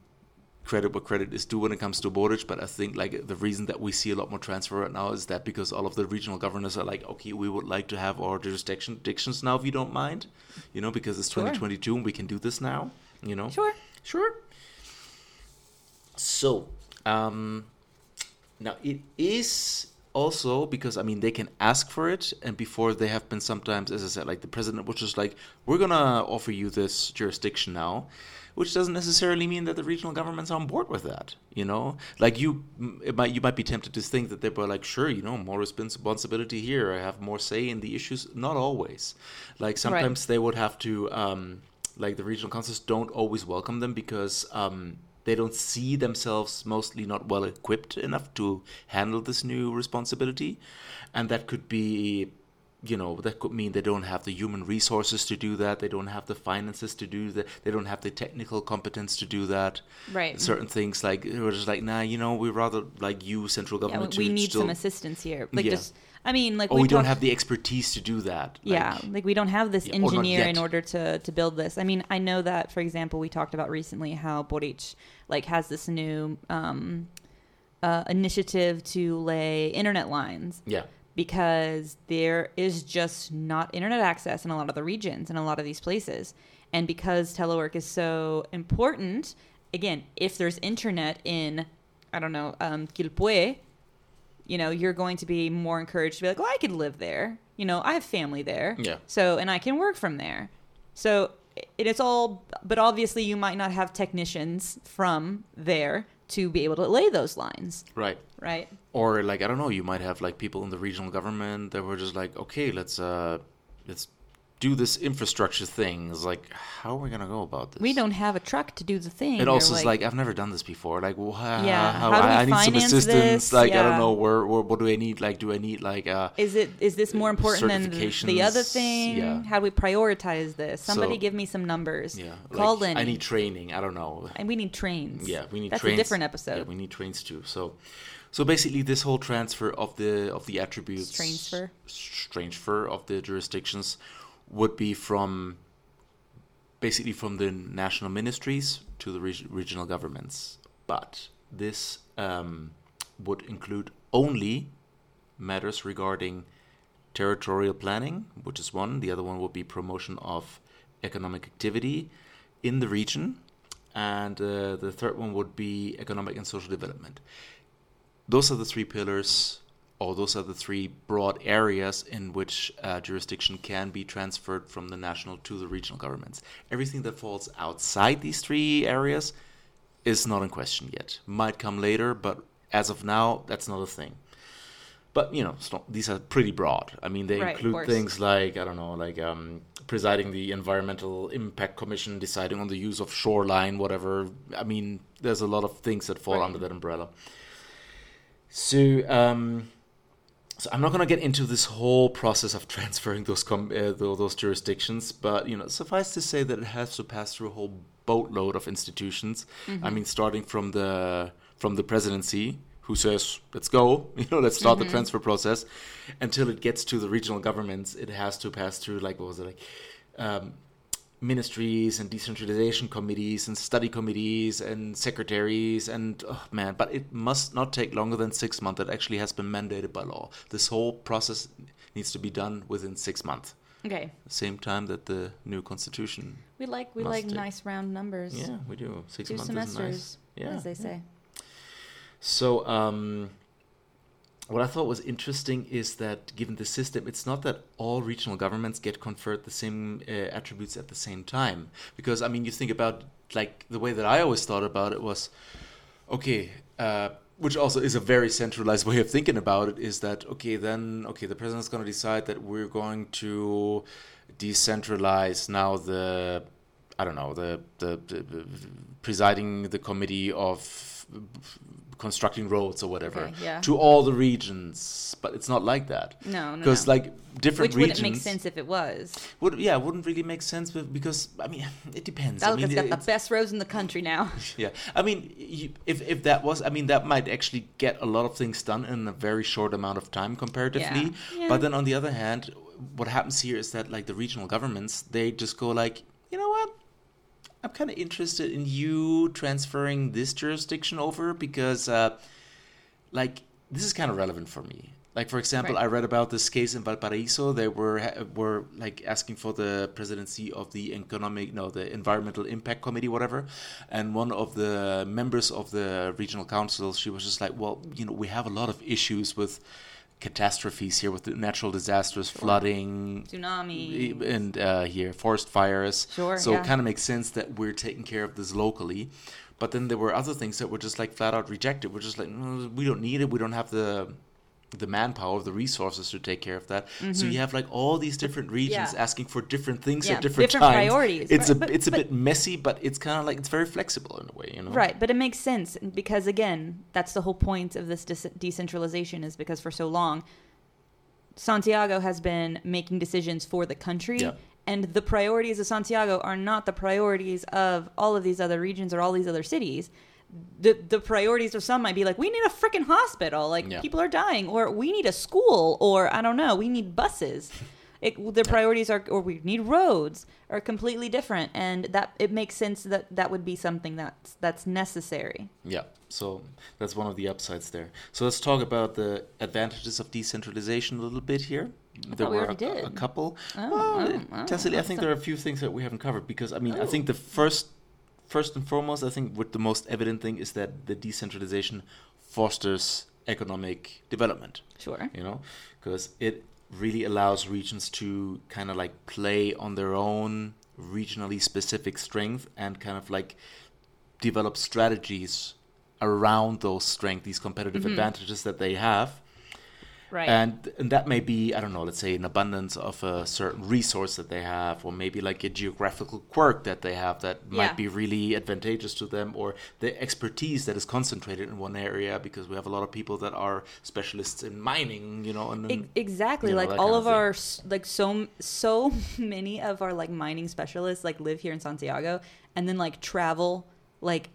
credit where credit is due when it comes to Boric, but I think like the reason that we see a lot more transfer right now is that because all of the regional governors are like, okay, we would like to have our jurisdiction jurisdictions now if you don't mind, you know, because it's Sure. 2022 and we can do this now, you know. Sure. Sure. So, um, now it is also because I mean they can ask for it, and before they have been sometimes, as I said, like the president was just like, "We're gonna offer you this jurisdiction now," which doesn't necessarily mean that the regional governments are on board with that. You know, like you, it might you might be tempted to think that they were like, "Sure, you know, more responsibility here. I have more say in the issues." Not always. Like sometimes they would have to. Um, like the regional councils don't always welcome them because um, they don't see themselves mostly not well equipped enough to handle this new responsibility. And that could be you know that could mean they don't have the human resources to do that they don't have the finances to do that they don't have the technical competence to do that Right. certain things like we're just like nah you know we rather like you central Yeah, government we to need still, some assistance here. Like Yeah. just, I mean, like or we, don't have the expertise to do that yeah, Like, like we don't have this Yeah, or engineer in order to to build this. I mean, I know that for example, we talked about recently how Boric like has this new um, uh, initiative to lay internet lines yeah because there is just not internet access in a lot of the regions in a lot of these places. And because telework is so important, again, if there's internet in, I don't know, um, Quilpue, you know, you're going to be more encouraged to be like, well, I can live there. You know, I have family there. Yeah. So, and I can work from there. So it is all, but obviously you might not have technicians from there to be able to lay those lines, right right? or like I don't know, you might have like people in the regional government that were just like, okay, let's uh, let's do this infrastructure thing. It's like, how are we gonna go about this? We don't have a truck to do the thing. It also is like I've never done this before. Like, Yeah, how, how do we I, I need some assistance. this? Like, I don't know where, where, what do I need? Like, do I need like uh, Is it is this more important than the- the other thing? yeah. How do we prioritize this? Somebody So- give me some numbers. yeah? Call like, in. I need training. I don't know. and we need trains. Yeah, we need That's trains. a different episode. Yeah, we need trains too. So, so basically, this whole transfer of the of the attributes, Transfer. transfer of the jurisdictions, would be from basically from the national ministries to the reg- regional governments. But this um, would include only matters regarding territorial planning, which is one. The other one would be promotion of economic activity in the region. and uh, the third one would be economic and social development. Those are the three pillars, or those are the three broad areas in which uh, jurisdiction can be transferred from the national to the regional governments. Everything that falls outside these three areas is not in question yet. Might come later, but as of now, that's not a thing. But you know, not, these are pretty broad. I mean, they Right, include things like I don't know, like um, presiding the Environmental Impact Commission, deciding on the use of shoreline, whatever. I mean, there's a lot of things that fall Right. under that umbrella. So, um, so I'm not going to get into this whole process of transferring those com- uh, tho- those jurisdictions, but you know, suffice to say that it has to pass through a whole boatload of institutions. I mean, starting from the from the presidency, who says, "Let's go," you know, let's start the transfer process, until it gets to the regional governments, it has to pass through like what was it like? Um, ministries and decentralization committees and study committees and secretaries and oh man but it must not take longer than six months. It actually has been mandated by law. This whole process needs to be done within six months. Okay. same time that the new constitution We like we like take- nice round numbers. yeah we do. Six Two months semesters, nice. yeah. as they say. So, um, what I thought was interesting is that given the system, it's not that all regional governments get conferred the same uh, attributes at the same time. Because, I mean, you think about, like, the way that I always thought about it was okay, uh, which also is a very centralized way of thinking about it, is that, okay, then, okay, the president's going to decide that we're going to decentralize now the I don't know the, the, the, presiding the committee of constructing roads or whatever Okay, yeah. to all the regions, but it's not like that. No, no, because no. like different Which regions wouldn't make sense if it was. Would yeah, wouldn't really make sense because I mean it depends. I Galga's mean, got the best roads in the country now. yeah, I mean, you, if if that was, I mean, that might actually get a lot of things done in a very short amount of time comparatively. Yeah. Yeah. But then on the other hand, what happens here is that like the regional governments, they just go like, you know what? I'm kind of interested in you transferring this jurisdiction over because, uh, like, this is kind of relevant for me. Like, for example, Right. I read about this case in Valparaiso. They were were like asking for the presidency of the economic, no, the environmental impact committee, whatever. And one of the members of the regional council, she was just like, well, you know, we have a lot of issues with catastrophes here, with the natural disasters, flooding, Tsunami. and uh, here forest fires. Sure, So yeah. it kind of makes sense that we're taking care of this locally. But then there were other things that were just like flat out rejected. We're just like, "No, we don't need it. We don't have the the manpower, the resources to take care of that. So you have like all these different regions Mm-hmm. Yeah. asking for different things Yeah, at different, different times. priorities, It's right, a but- it's a but- bit messy, but it's kind of like it's very flexible in a way, you know. Right, but it makes sense because again, that's the whole point of this de- decentralization is because for so long Santiago has been making decisions for the country Yeah. and the priorities of Santiago are not the priorities of all of these other regions or all these other cities. The the priorities of some might be like we need a freaking hospital, like Yeah. people are dying or we need a school or I don't know, we need buses. It, their priorities are or we need roads are completely different and that it makes sense that that would be something that's that's necessary. Yeah, so that's one of the upsides there. So let's talk about the advantages of decentralization a little bit here. there thought we were a, a couple. Oh, well, oh, oh, I think that's there are a few things that we haven't covered because I mean, I Oh. think the first, first and foremost, I think what the most evident thing is that the decentralization fosters economic development Sure. you know because it really allows regions to kind of like play on their own regionally specific strength and kind of like develop strategies around those strengths these competitive mm-hmm. advantages that they have Right. and and that may be I don't know, let's say an abundance of a certain resource that they have, or maybe like a geographical quirk that they have that Yeah. might be really advantageous to them, or the expertise that is concentrated in one area because we have a lot of people that are specialists in mining, you know, and, and exactly you know, like all of of our like so so many of our like mining specialists like live here in Santiago and then like travel like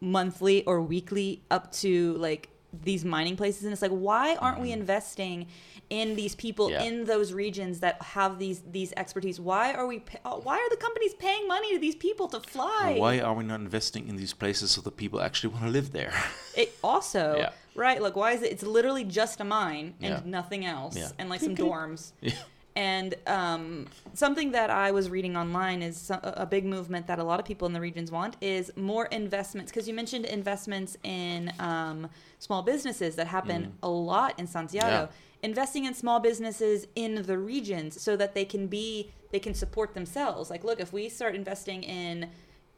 monthly or weekly up to like these mining places and it's like why aren't we investing in these people Mm-hmm. Yeah. in those regions that have these these expertise why are we pa- why are the companies paying money to these people to fly why are we not investing in these places so the people actually want to live there? It also, Yeah. right? Like, why is it? It's literally just a mine and Yeah. nothing else, Yeah. and like some dorms. And um, something that I was reading online is a big movement that a lot of people in the regions want is more investments. Because you mentioned investments in um, small businesses that happen a lot in Santiago. Yeah. Investing in small businesses in the regions so that they can be they can support themselves. Like, look, if we start investing in,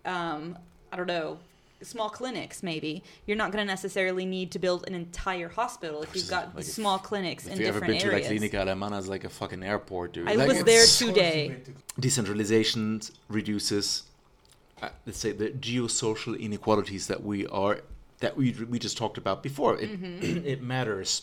um, I don't know, small clinics, maybe you're not going to necessarily need to build an entire hospital if you've got Like if- small clinics If in you ever different been areas. to La Clinica Alemana, it's like a fucking airport, dude. I Like, was there today. decentralization reduces uh, let's say the geosocial inequalities that we are that we we just talked about before it Mm-hmm. it matters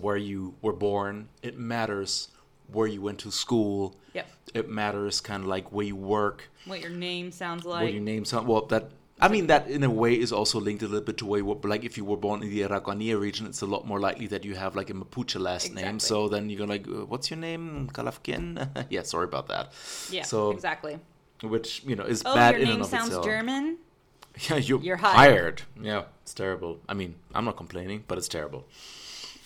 where you were born it matters where you went to school Yep. it matters kind of like where you work What your name sounds like. what your name sounds. well that I mean that in a way is also linked a little bit to where you were like if you were born in the Araucanía region it's a lot more likely that you have like a Mapuche last name so then you're like uh, what's your name Calafquien yeah sorry about that yeah, so exactly. which you know is Oh, bad your in name and of sounds itself. German. Yeah, you're, You're hired. hired. Yeah, it's terrible. I mean, I'm not complaining, but it's terrible.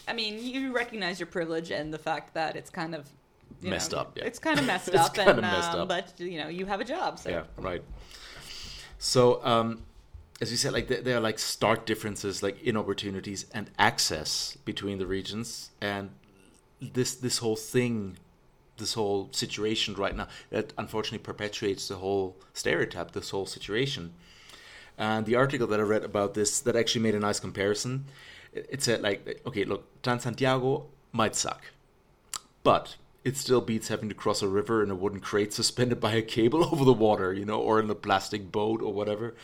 I mean, you recognize your privilege and the fact that it's kind of Messed know, up, yeah. It's kind of messed It's up, kinda messed um, up. but you know, you have a job, so Yeah, right. So, um, as you said, like there, are like stark differences, like in opportunities and access between the regions, and this this whole thing, this whole situation right now, that unfortunately perpetuates the whole stereotype, this whole situation. And the article that I read about this that actually made a nice comparison. It, it said like, okay, look, Transantiago might suck, but it still beats having to cross a river in a wooden crate suspended by a cable over the water, you know, or in a plastic boat or whatever.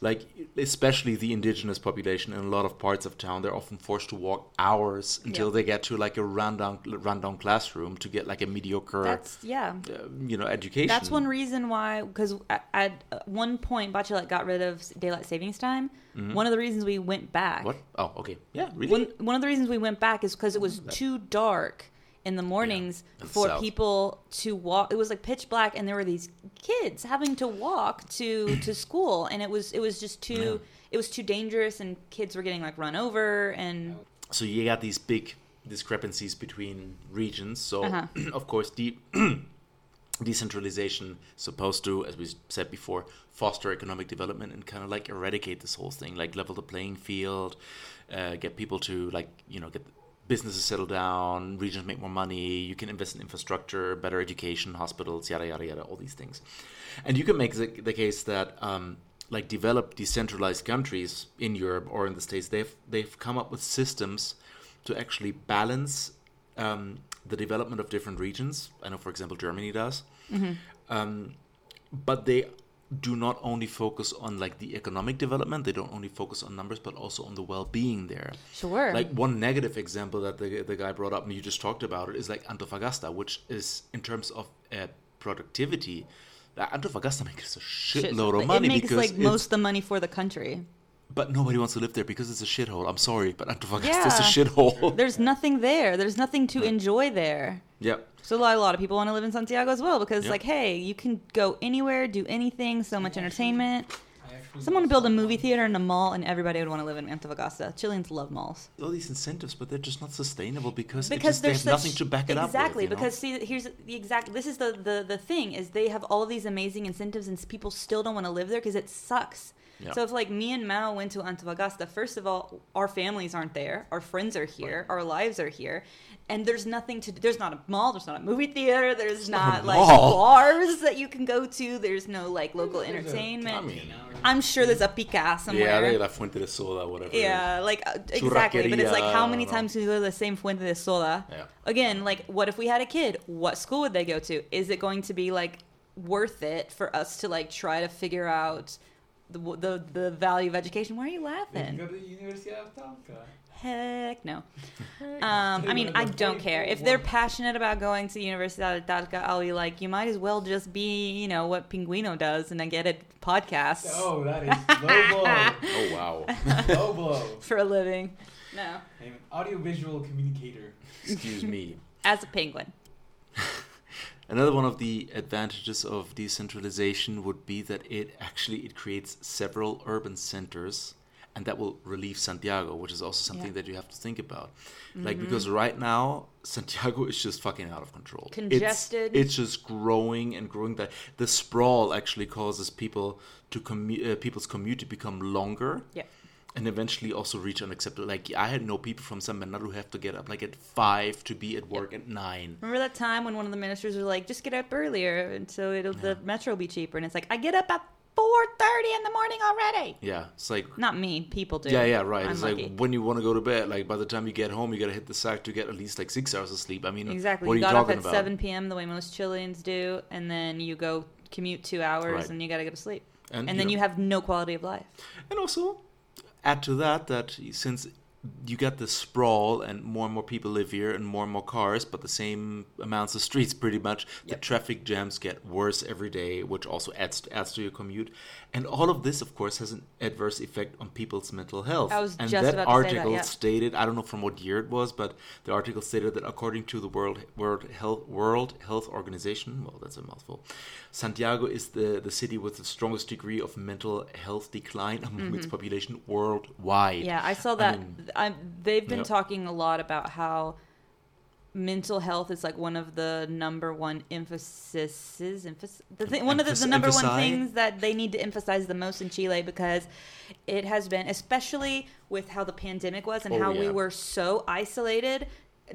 Like, especially the indigenous population in a lot of parts of town, they're often forced to walk hours until Yeah. they get to like a rundown rundown classroom to get like a mediocre, that's yeah. uh, you know, education. That's one reason why, because at, at one point, Bachelet got rid of daylight savings time. One of the reasons we went back. Mm-hmm. What? Oh, okay. Yeah, really. One, one of the reasons we went back is because it was too dark in the mornings in the for south. people to walk. It was like pitch black, and there were these kids having to walk to to school, and it was it was just too it was too dangerous, and kids were getting like run over, and so you got these big discrepancies between regions. So, Uh-huh. of course, the decentralization supposed to, as we said before, foster economic development and kind of like eradicate this whole thing, like level the playing field, uh, get people to like you know get businesses settle down, regions make more money, you can invest in infrastructure, better education, hospitals, yada yada yada, all these things, and you can make the, the case that. Um, like developed decentralized countries in Europe or in the States, they've they've come up with systems to actually balance um, the development of different regions. I know, for example, Germany does, um, but they do not only focus on like the economic development. They don't only focus on numbers, but also on the well-being there. sure, Like one negative example that the the guy brought up, and you just talked about it, is like Antofagasta, which is in terms of uh, productivity. Antofagasta makes a Shit, shitload it of money it makes because like most of the money for the country. But nobody wants to live there because it's a shithole. I'm sorry, but Antofagasta is a shithole. There's nothing there. There's nothing to enjoy there. Yep. So a lot, a lot of people want to live in Santiago as well because, Yeah. like, hey, you can go anywhere, do anything, so much entertainment. Someone would build a movie theater in a mall, and everybody would want to live in Antofagasta. Chileans love malls All these incentives, but they're just not sustainable because, because just, they there's have nothing to back it exactly, up Exactly, you know? because see, here's the exact. This is the, the the thing is they have all of these amazing incentives, and people still don't want to live there because it sucks. Yeah. So if like me and Mao went to Antofagasta, first of all, our families aren't there, our friends are here, our lives are here, and there's nothing to. There's not a mall, there's not a movie theater, there's not, a like mall. bars that you can go to. There's no like local There's entertainment. I mean, I'm sure there's a pica somewhere. yeah, they La Fuente de Soda, whatever. Yeah, like uh, exactly. But it's like how many times don't know. times can you go to the same Fuente de Soda? Yeah. Again, like what if we had a kid? What school would they go to? Is it going to be like worth it for us to like try to figure out the the, the value of education? Why are you They can laughing? go to the University of Talca. Heck no. Um, I mean, I don't care if they're passionate about going to Universidad de Talca. I'll be like, you might as well just be, you know, what Pinguino does, and I get it podcast. Oh, that is low blow. Oh wow. low blow. for a living. No, I'm an audiovisual communicator. Excuse me. as a penguin. Another one of the advantages of decentralization would be that it actually it creates several urban centers and that will relieve Santiago, which is also something Yeah. that you have to think about. Like because right now Santiago is just fucking out of control. Congested. It's, just growing and growing. The the sprawl actually causes people to commu- uh, people's commute to become longer. Yeah. And eventually also reach unacceptable. Like I had no people from San Bernardo who have to get up like at five to be at work at nine. Remember that time when one of the ministers was like, "Just get up earlier, and so it'll the metro will be cheaper." And it's like, I get up at four thirty in the morning already. Yeah, it's like Not me, people do. yeah, yeah, right. I'm it's lucky. like when you want to go to bed, like by the time you get home, you gotta hit the sack to get at least like six hours of sleep. I mean, exactly. What you are you got up talking at about? seven p.m. the way most Chileans do, and then you go commute two hours, Right. and you got to go to sleep, And, and, you then know- you have no quality of life. And also, add to that that since you get the sprawl and more and more people live here and more and more cars, but the same amounts of streets pretty much, the traffic jams get worse every day, which also adds adds to your commute. And all of this, of course, has an adverse effect on people's mental health. I was and just that about to say that, article yeah. stated, I don't know from what year it was, but the article stated that according to the World World Health World Health Organization, well, that's a mouthful. Santiago is the, the city with the strongest degree of mental health decline among its population worldwide. Mm-hmm. Yeah, I saw that. mean, I they've been Yep. talking a lot about how mental health is like one of the number one emphases. Emphasis, the thing, one of the, the number one things that they need to emphasize the most in Chile because it has been, especially with how the pandemic was and Oh, how we were so isolated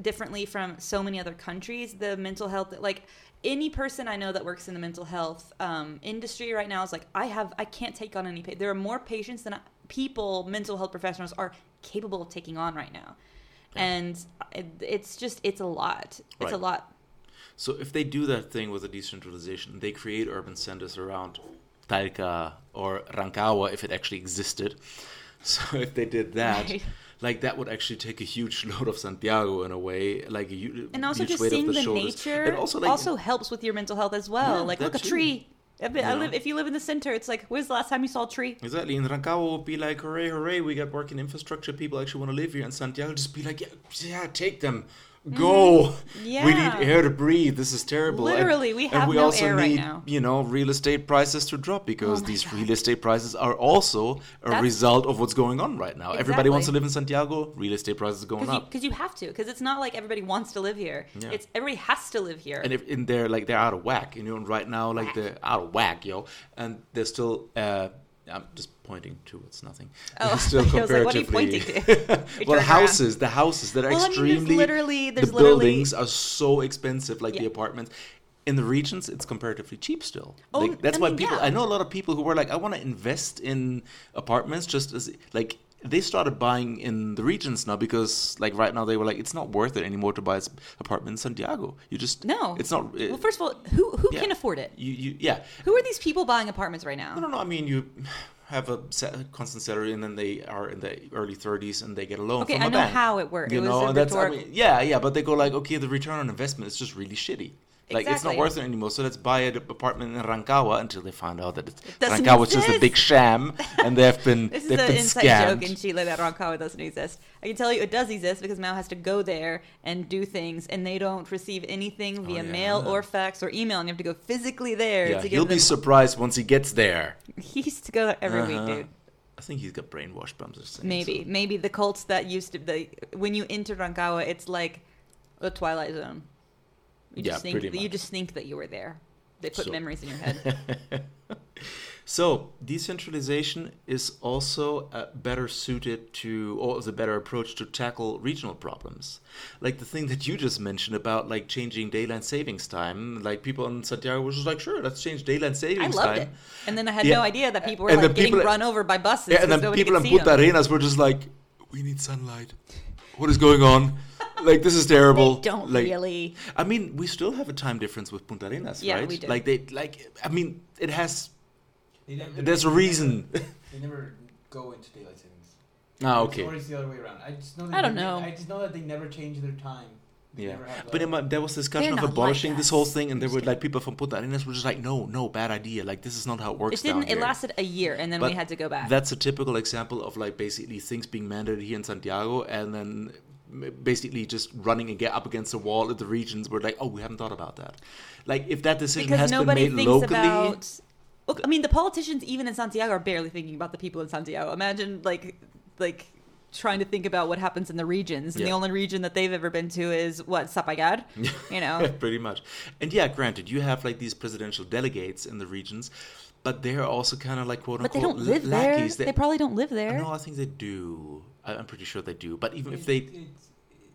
differently from so many other countries. The mental health, like any person I know that works in the mental health um, industry right now is like, I have, I can't take on any. Pa- there are more patients than I, people, mental health professionals are capable of taking on right now, and it, it's just, it's a lot. It's a lot. So if they do that thing with the decentralization, they create urban centers around Talca or Rancagua if it actually existed. So if they did that, Right. like that would actually take a huge load of Santiago in a way, like a hu- And also, huge just weight seeing the, the, nature And also, like, also helps with your mental health as well. Yeah, like, look, a that too. tree. If, I You live, if you live in the center, it's like, where's the last time you saw a tree? Exactly, in Rancagua would be like, hooray, hooray, we got working infrastructure, people actually want to live here. And Santiago just be like, yeah, yeah take them, go. We Mm-hmm. Yeah. need air to breathe. This is terrible. And- Literally, we and have we no also air right need, now. you know, real estate prices to drop because Oh these God. real estate prices are also a That's- result of what's going on right now. Everybody wants to live in Santiago, real estate prices are going Because you, up. 'cause you have to. Because it's not like everybody wants to live here. Yeah. It's everybody has to live here. and if in they're like they're out of whack, you know. And right now, like Whack. they're out of whack, yo. And they're still. Uh, I'm just pointing towards nothing. Oh, still I was like, what are you comparatively. pointing to? Well, around. houses, the houses that are Well, I mean, there's extremely. literally- there's the literally- buildings are so expensive, like the apartments. In the regions, it's comparatively cheap still. Oh, like, that's I why mean, people. yeah. I know a lot of people who were like, I want to invest in apartments just as like. They started buying in the regions now because, like, right now they were like, it's not worth it anymore to buy an apartment in Santiago. You just no. it's not. uh, well, first of all, who who yeah. can afford it? you, you, yeah. Who are these people buying apartments right now? No, no, no. I mean, you have a constant salary, and then they are in the early 30s, and they get a loan Okay, from I a know bank. how it works. You It was know, and that's I mean, yeah, yeah. But they go like, okay, the return on investment is just really shitty. Like it's not worth it anymore. So let's buy an apartment in Rancagua until they find out that it's, doesn't Rancagua is just a big sham, and they've been This is they've an been inside scammed. joke in Chile that Rancagua doesn't exist. I can tell you it does exist because Mao has to go there and do things, and they don't receive anything via Oh, yeah. mail or fax or email, and you have to go physically there yeah, he'll give be surprised once he gets there. he used to go there every Uh-huh. week, dude. I think he's got brainwashed. But or something. Maybe, so- maybe the cults that used to the when you enter Rancagua, it's like the Twilight Zone. You Yeah, just think pretty that you just think that you were there. They put So- memories in your head. So decentralization is also uh, better suited to, or is a better approach to tackle regional problems, like the thing that you just mentioned about like changing daylight savings time. Like people in Santiago were just like, sure, let's change daylight savings I savings loved time. it, and then I had Yeah. no idea that people were And like getting people- run over by buses. Yeah, and then people in could see Punta. Arenas were just like, we need sunlight. What is going on? Like this is terrible. They don't like, really. I mean, we still have a time difference with Punta Arenas, Yeah, right? we do. Like they, like I mean, it has. They never- There's a reason. Never, they never go into daylight savings. Ah, It's okay. always the other way around. I just know. That I don't they- know. I just know that they never change their time. They Yeah, but in my, there was discussion They're of not like abolishing this whole thing, and there were like people from Punta Arenas were just like, no, no, bad idea. Like this is not how it works. It didn't. down It here." lasted a year, and then we had to go back. That's a typical example of like basically things being mandated here in Santiago, and then m- basically just running and get up against the wall at the regions where like, oh, we haven't thought about that. Like if that decision because has been made locally, about Look, I mean, the politicians even in Santiago are barely thinking about the people in Santiago. Imagine like like trying to think about what happens in the regions, and the only region that they've ever been to is what Zapallar. You know, pretty much. And yeah, granted, you have like these presidential delegates in the regions, but they're also kind of like quote but they unquote don't live there. lackeys. They probably don't live there. No, I think they do. I- I'm pretty sure they do. But even if they, it's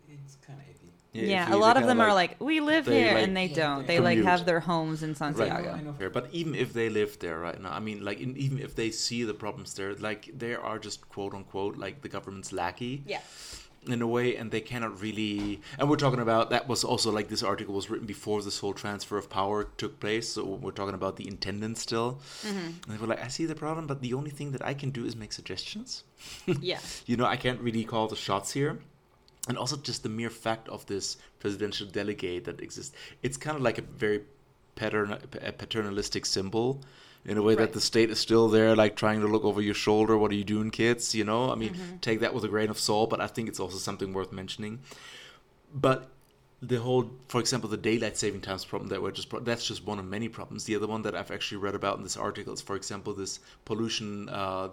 it's kind of iffy. if yeah, you- a lot of kinda them are like, we live here, like, and they Yeah, don't. they They like commute. have their homes in Santiago. I know. But even if they live there right now, I mean, like, in, even if they see the problems there, like, they are just quote unquote like the government's lackey Yeah. In a way, and they cannot really. And we're talking about that was also like this article was written before this whole transfer of power took place, so we're talking about the intendant still. Mm-hmm. And they were like, I see the problem, but the only thing that I can do is make suggestions. Yeah. you know, I can't really call the shots here. And also just the mere fact of this presidential delegate that exists, it's kind of like a very patern- a paternalistic symbol in a way that the state is still there, like trying to look over your shoulder. What are you doing, kids? You know, I mean, Mm-hmm. take that with a grain of salt, but I think it's also something worth mentioning. But the whole, for example, the daylight saving times problem that we're just that's just one of many problems. The other one that I've actually read about in this article is, for example, this pollution uh,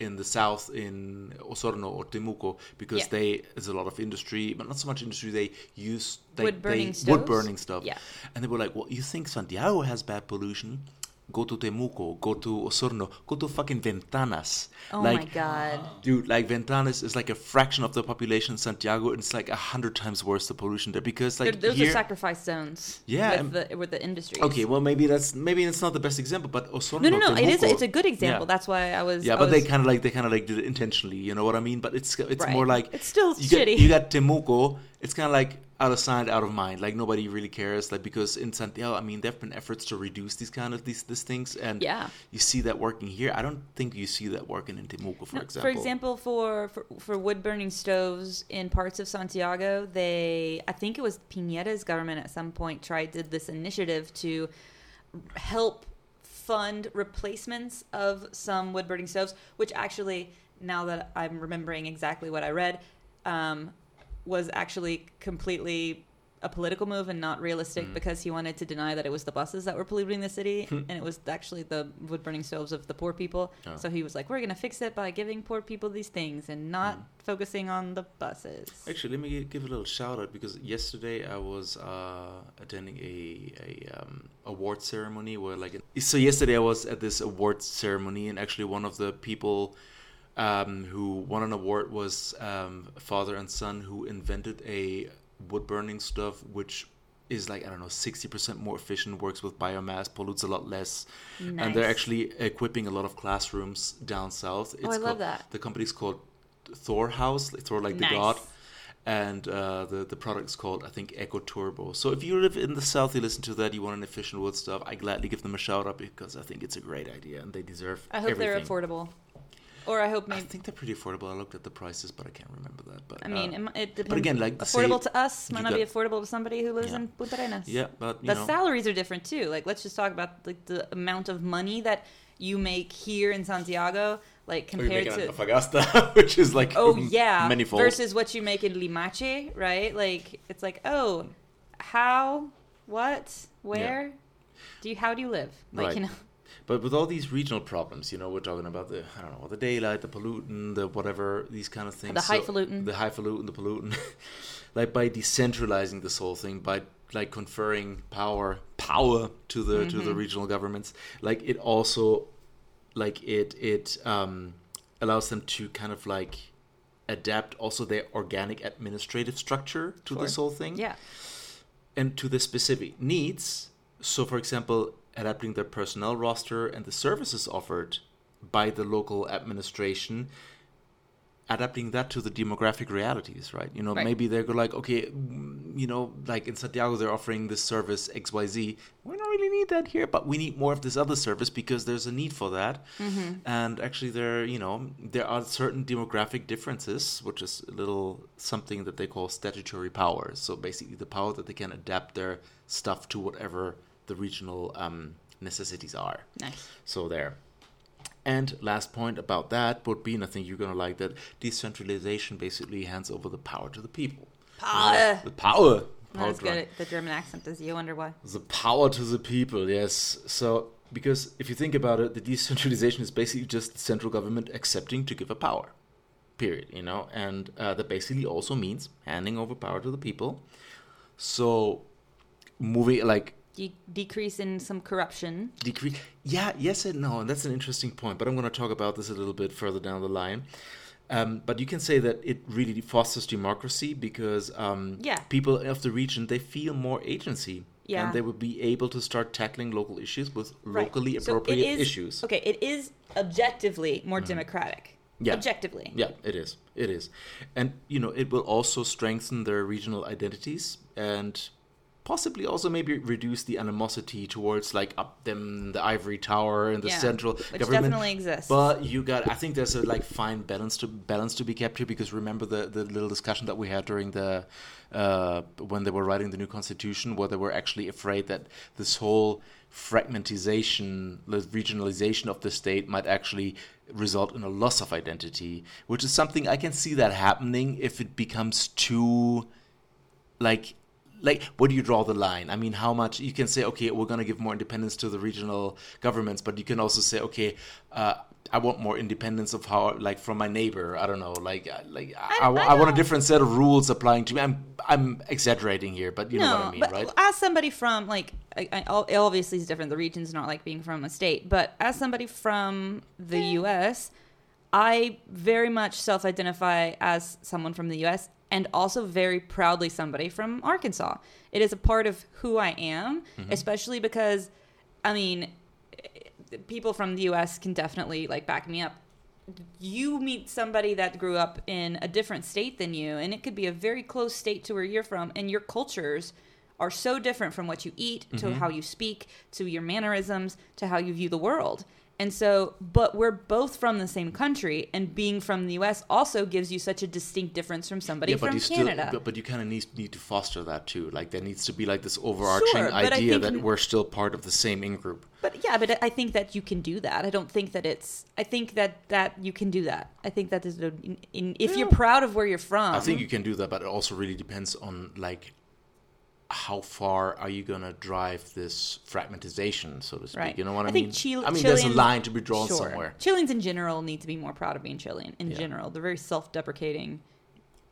in the south in Osorno or Temuco because Yeah. they there's a lot of industry, but not so much industry. They use they, Wood burning they, wood burning stuff. Yeah. And they were like, "Well, you think Santiago has bad pollution? Go to Temuco, go to Osorno, go to fucking Ventanas. Oh like, my god. Dude, like Ventanas is like a fraction of the population in Santiago, and it's like a hundred times worse the pollution there because like They're- those here. are sacrifice zones. Yeah, With and- the with the industries. okay, well maybe that's maybe it's not the best example, but Osorno. No, no, no. It is. Temuco- It's a good example. Yeah. That's why I was. Yeah, but they kind of like they kind of like did it intentionally. You know what I mean? But it's it's Right. more like It's still you got, shitty. you got Temuco. It's kind of like out of sight, out of mind. Like nobody really cares. Like because in Santiago, I mean, there've been efforts to reduce these kind of these these things, and Yeah. you see that working here. I don't think you see that working in Temuco, for No, example. For example, for, for for wood burning stoves in parts of Santiago, they I think it was Piñera's government at some point tried did this initiative to help fund replacements of some wood burning stoves, which actually now that I'm remembering exactly what I read, um, was actually completely a political move and not realistic Mm. because he wanted to deny that it was the buses that were polluting the city and it was actually the wood burning stoves of the poor people. Oh. So he was like, "We're gonna fix it by giving poor people these things and not Mm. focusing on the buses." Actually, let me give a little shout out because yesterday I was uh, attending a a um, award ceremony where like so yesterday I was at this award ceremony and actually one of the people um, who won an award was um, father and son who invented a wood burning stuff which is like I don't know sixty percent more efficient, works with biomass, pollutes a lot less, and they're actually equipping a lot of classrooms down south. Oh, I love called, that. The company's called Thor House, Thor like Nice. the god and uh, the the product is called I think Eco Turbo. So if you live in the south, you listen to that, you want an efficient wood stuff, I gladly give them a shout out because I think it's a great idea and they deserve. I hope everything. they're affordable, or I hope maybe. I think they're pretty affordable. I looked at the prices, but I can't remember that. But I mean, uh, it, depends. But again, like, say affordable to us might you not be affordable to somebody who lives Yeah. in Punta Arenas. yeah, but you the know, salaries are different too. Like, let's just talk about like the amount of money that you make here in Santiago, like compared to. on Antofagasta, which is like Oh yeah, manifold. versus what you make in Limache, right? Like it's like, oh, how, what, where, do you, how do you live? Like Right. you know, But with all these regional problems, you know, we're talking about the I don't know the daylight, the pollutant, the whatever these kind of things. The highfalutin. the highfalutin, the pollutant. like by decentralizing this whole thing, by like conferring power power to the to the Mhm. regional governments, like it also like it it um, allows them to kind of like adapt also their organic administrative structure to Sure. this whole thing yeah, and to the specific needs. So, for example, adapting their personnel roster and the services offered by the local administration, adapting that to the demographic realities, right? You know, Right. maybe they're like, okay, you know, like in Santiago, they're offering this service XYZ. We don't really need that here, but we need more of this other service because there's a need for that. Mm-hmm. And actually, there, you know, there are certain demographic differences, which is a little something that they call statutory power. So basically, the power that they can adapt their stuff to whatever the regional um, necessities are. nice. So there. And last point about that would be, and I think you're gonna like that, decentralization basically hands over the power to the people. Power. The power. Power good the German accent is. you. Wonder why. The power to the people, yes. So because if you think about it, the decentralization is basically just the central government accepting to give a power, period. You know, and uh, that basically also means handing over power to the people. So, moving like De- decrease in some corruption. decrease. Yeah, yes and no, and that's an interesting point. But I'm going to talk about this a little bit further down the line. Um, but you can say that it really fosters democracy because um, Yeah. people of the region they feel more agency. Yeah. And they will be able to start tackling local issues with Right. locally So appropriate is- issues. Okay, it is objectively more democratic. Mm-hmm. Yeah. Objectively. Yeah, it is. It is. And, you know, it will also strengthen their regional identities and possibly also maybe reduce the animosity towards like up them the ivory tower and the Yeah, central which government definitely exists. but you got i think there's a like fine balance to balance to be kept here because remember the the little discussion that we had during the uh when they were writing the new constitution where they were actually afraid that this whole fragmentization the regionalization of the state might actually result in a loss of identity which is something i can see that happening if it becomes too like like where do you draw the line i mean how much you can say okay we're going to give more independence to the regional governments but you can also say okay uh, i want more independence of how like from my neighbor i don't know like uh, like i, I- I, I want a different set of rules applying to me i'm i'm exaggerating here but you no, know what i mean but right as somebody from like, I, I, obviously it's different. The region's not like being from a state, but as somebody from the U.S., I very much self-identify as someone from the U.S. and also very proudly somebody from Arkansas. It is a part of who I am, Mm-hmm. especially because, I mean, people from the U.S. can definitely like back me up. You meet somebody that grew up in a different state than you, and it could be a very close state to where you're from, and your cultures are so different from what you eat to how you speak to your mannerisms to how you view the world. And so, but we're both from the same country, and being from the U.S. also gives you such a distinct difference from somebody yeah, but from you Canada. still, but, but you kind of need need to foster that too. Like there needs to be like this overarching Sure, idea that we're still part of the same in group. But yeah, but I think that you can do that. I don't think that it's. I think that that you can do that. I think that is in, in, if you're proud of where you're from. I think you can do that, but it also really depends on like how far are you gonna drive this fragmentization, so to speak. Right. You know what I, I mean? think Chile- I mean, there's a line to be drawn Sure. somewhere, Chileans in general need to be more proud of being Chilean. In Yeah. general, they're very self-deprecating.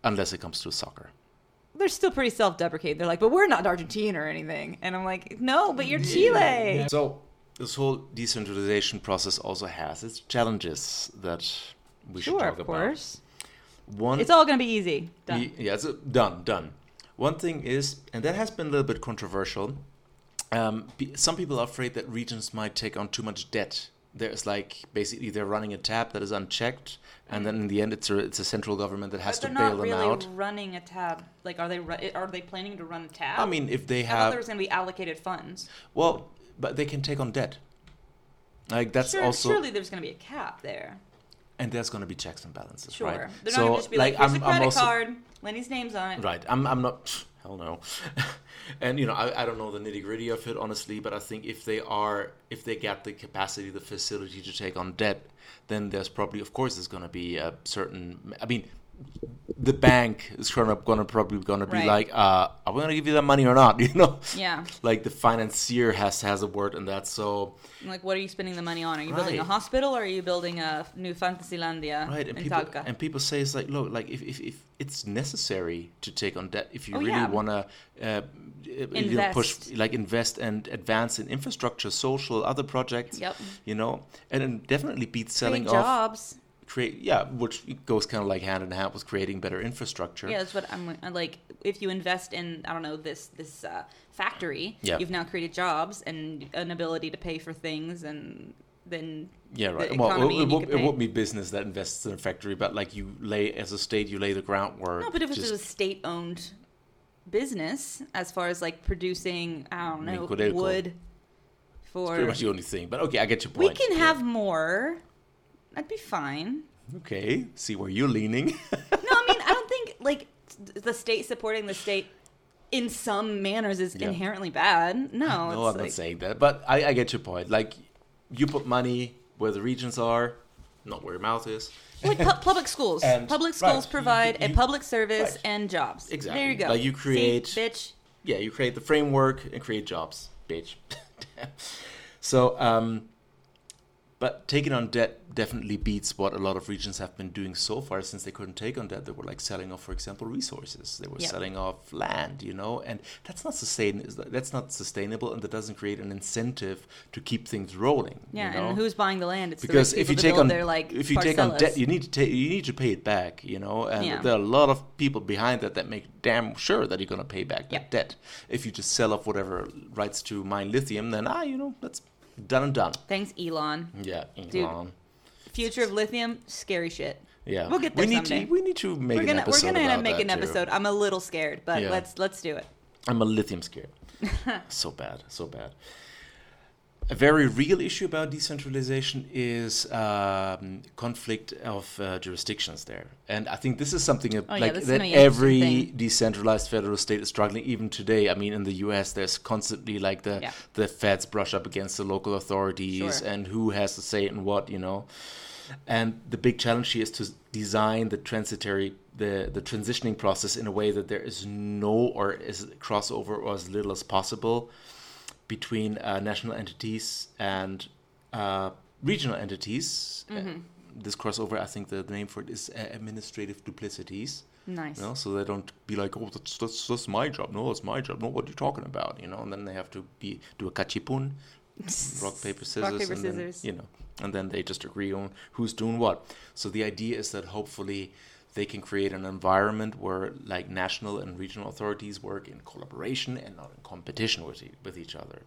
unless it comes to soccer. They're still pretty self-deprecating. They're like, but we're not Argentina or anything. And I'm like, no, but you're Chile. So this whole decentralization process also has its challenges that we should Sure, talk of course. about. One, It's all gonna be easy. Done. Yeah, it's a, done, done. One thing is, and that has been a little bit controversial. Um, some people are afraid that regions might take on too much debt. There's like basically they're running a tab that is unchecked, and then in the end, it's a it's a central government that has But to they're bail not them really out. running a tab. Like, are they are they planning to run a tab? I mean, if they I thought have there was gonna be allocated funds. well, but they can take on debt. Like that's Sure, also, surely there's gonna be a cap there. And there's going to be checks and balances, Sure. right? They're not gonna just be like, here's a credit card, Lenny's name's on it. Right. I'm. I'm not. Hell no. and you know, I, I don't know the nitty gritty of it honestly, but I think if they are, if they get the capacity, the facility to take on debt, then there's probably, of course, there's going to be a certain. I mean, the bank is going to going to probably going to be Right. like, uh, are we going to give you that money or not? You know. Yeah. Like the financier has has a word in that. So Like, what are you spending the money on? Are you building a hospital or are you building a new Fantasilandia right, and people Talca? and people say it's like, look, like if, if, if it's necessary to take on debt, if you Oh, really yeah. want to, uh, you know, push like invest and advance in infrastructure, social, other projects. Yep. You know, and it definitely beats selling Create off. jobs. Create, yeah, which goes kind of like hand in hand with creating better infrastructure. Yeah, that's what I'm like. If you invest in, I don't know, this this uh, factory, Yeah. you've now created jobs and an ability to pay for things, and then Yeah, right. the Well, it, you won't, it won't be business that invests in a factory, but like you lay as a state, you lay the groundwork. No, but if it's just- a state-owned business, as far as like producing, I don't know, wood for, it's pretty much the only thing. But okay, I get your point. we can Yeah. have more. That'd be fine. Okay, see where you're leaning. No, I mean, I don't think like the state supporting the state in some manners is Yeah. inherently bad. No, no, I'm like, not saying that, but I, I get your point. Like, you put money where the regions are, not where your mouth is. like pu- public schools. And- public right, schools you- provide you- a public service right. and jobs. Exactly. There you go. Like you create- See, bitch. Yeah, you create the framework and create jobs, bitch. So, um, but taking on debt definitely beats what a lot of regions have been doing so far since they couldn't take on debt. They were like selling off, for example, resources. They were Yep. selling off land, you know, and that's not sustain. That's not sustainable, and that doesn't create an incentive to keep things rolling. Yeah, you know? and who's buying the land? It's because if you take on their, like if you take on debt, you need to take you need to pay it back, you know. And Yeah. there are a lot of people behind that that make damn sure that you're going to pay back that Yep. debt. If you just sell off whatever rights to mine lithium, then ah, you know, that's done and done. Thanks, Elon. Yeah, Dude, Elon. Future of lithium, scary shit. Yeah, We'll get we there need someday. to we need to make we're an gonna we're gonna end up making an too. episode. I'm a little scared, but Yeah. let's let's do it. I'm a lithium scared. so bad, so bad. A very real issue about decentralization is um, conflict of uh, jurisdictions there, and I think this is something that, Oh, like is that gonna be an every thing. decentralized federal state is struggling. Even today, I mean, in the U.S., there's constantly like the Yeah. the feds brush up against the local authorities Sure. and who has to say in what, you know. And the big challenge here is to design the transitory, the, the transitioning process in a way that there is no or is crossover or as little as possible between uh, national entities and uh, regional entities. Uh, Mm-hmm. this crossover, I think the, the name for it is uh, administrative duplicities. Nice. You know, so they don't be like, oh, that's, that's that's my job. No, it's my job. No, what are you talking about? You know, and then they have to be do a cachipún, rock paper scissors, rock, paper, and then, scissors. you know, and then they just agree on who's doing what. So the idea is that hopefully they can create an environment where like national and regional authorities work in collaboration and not in competition with e- with each other,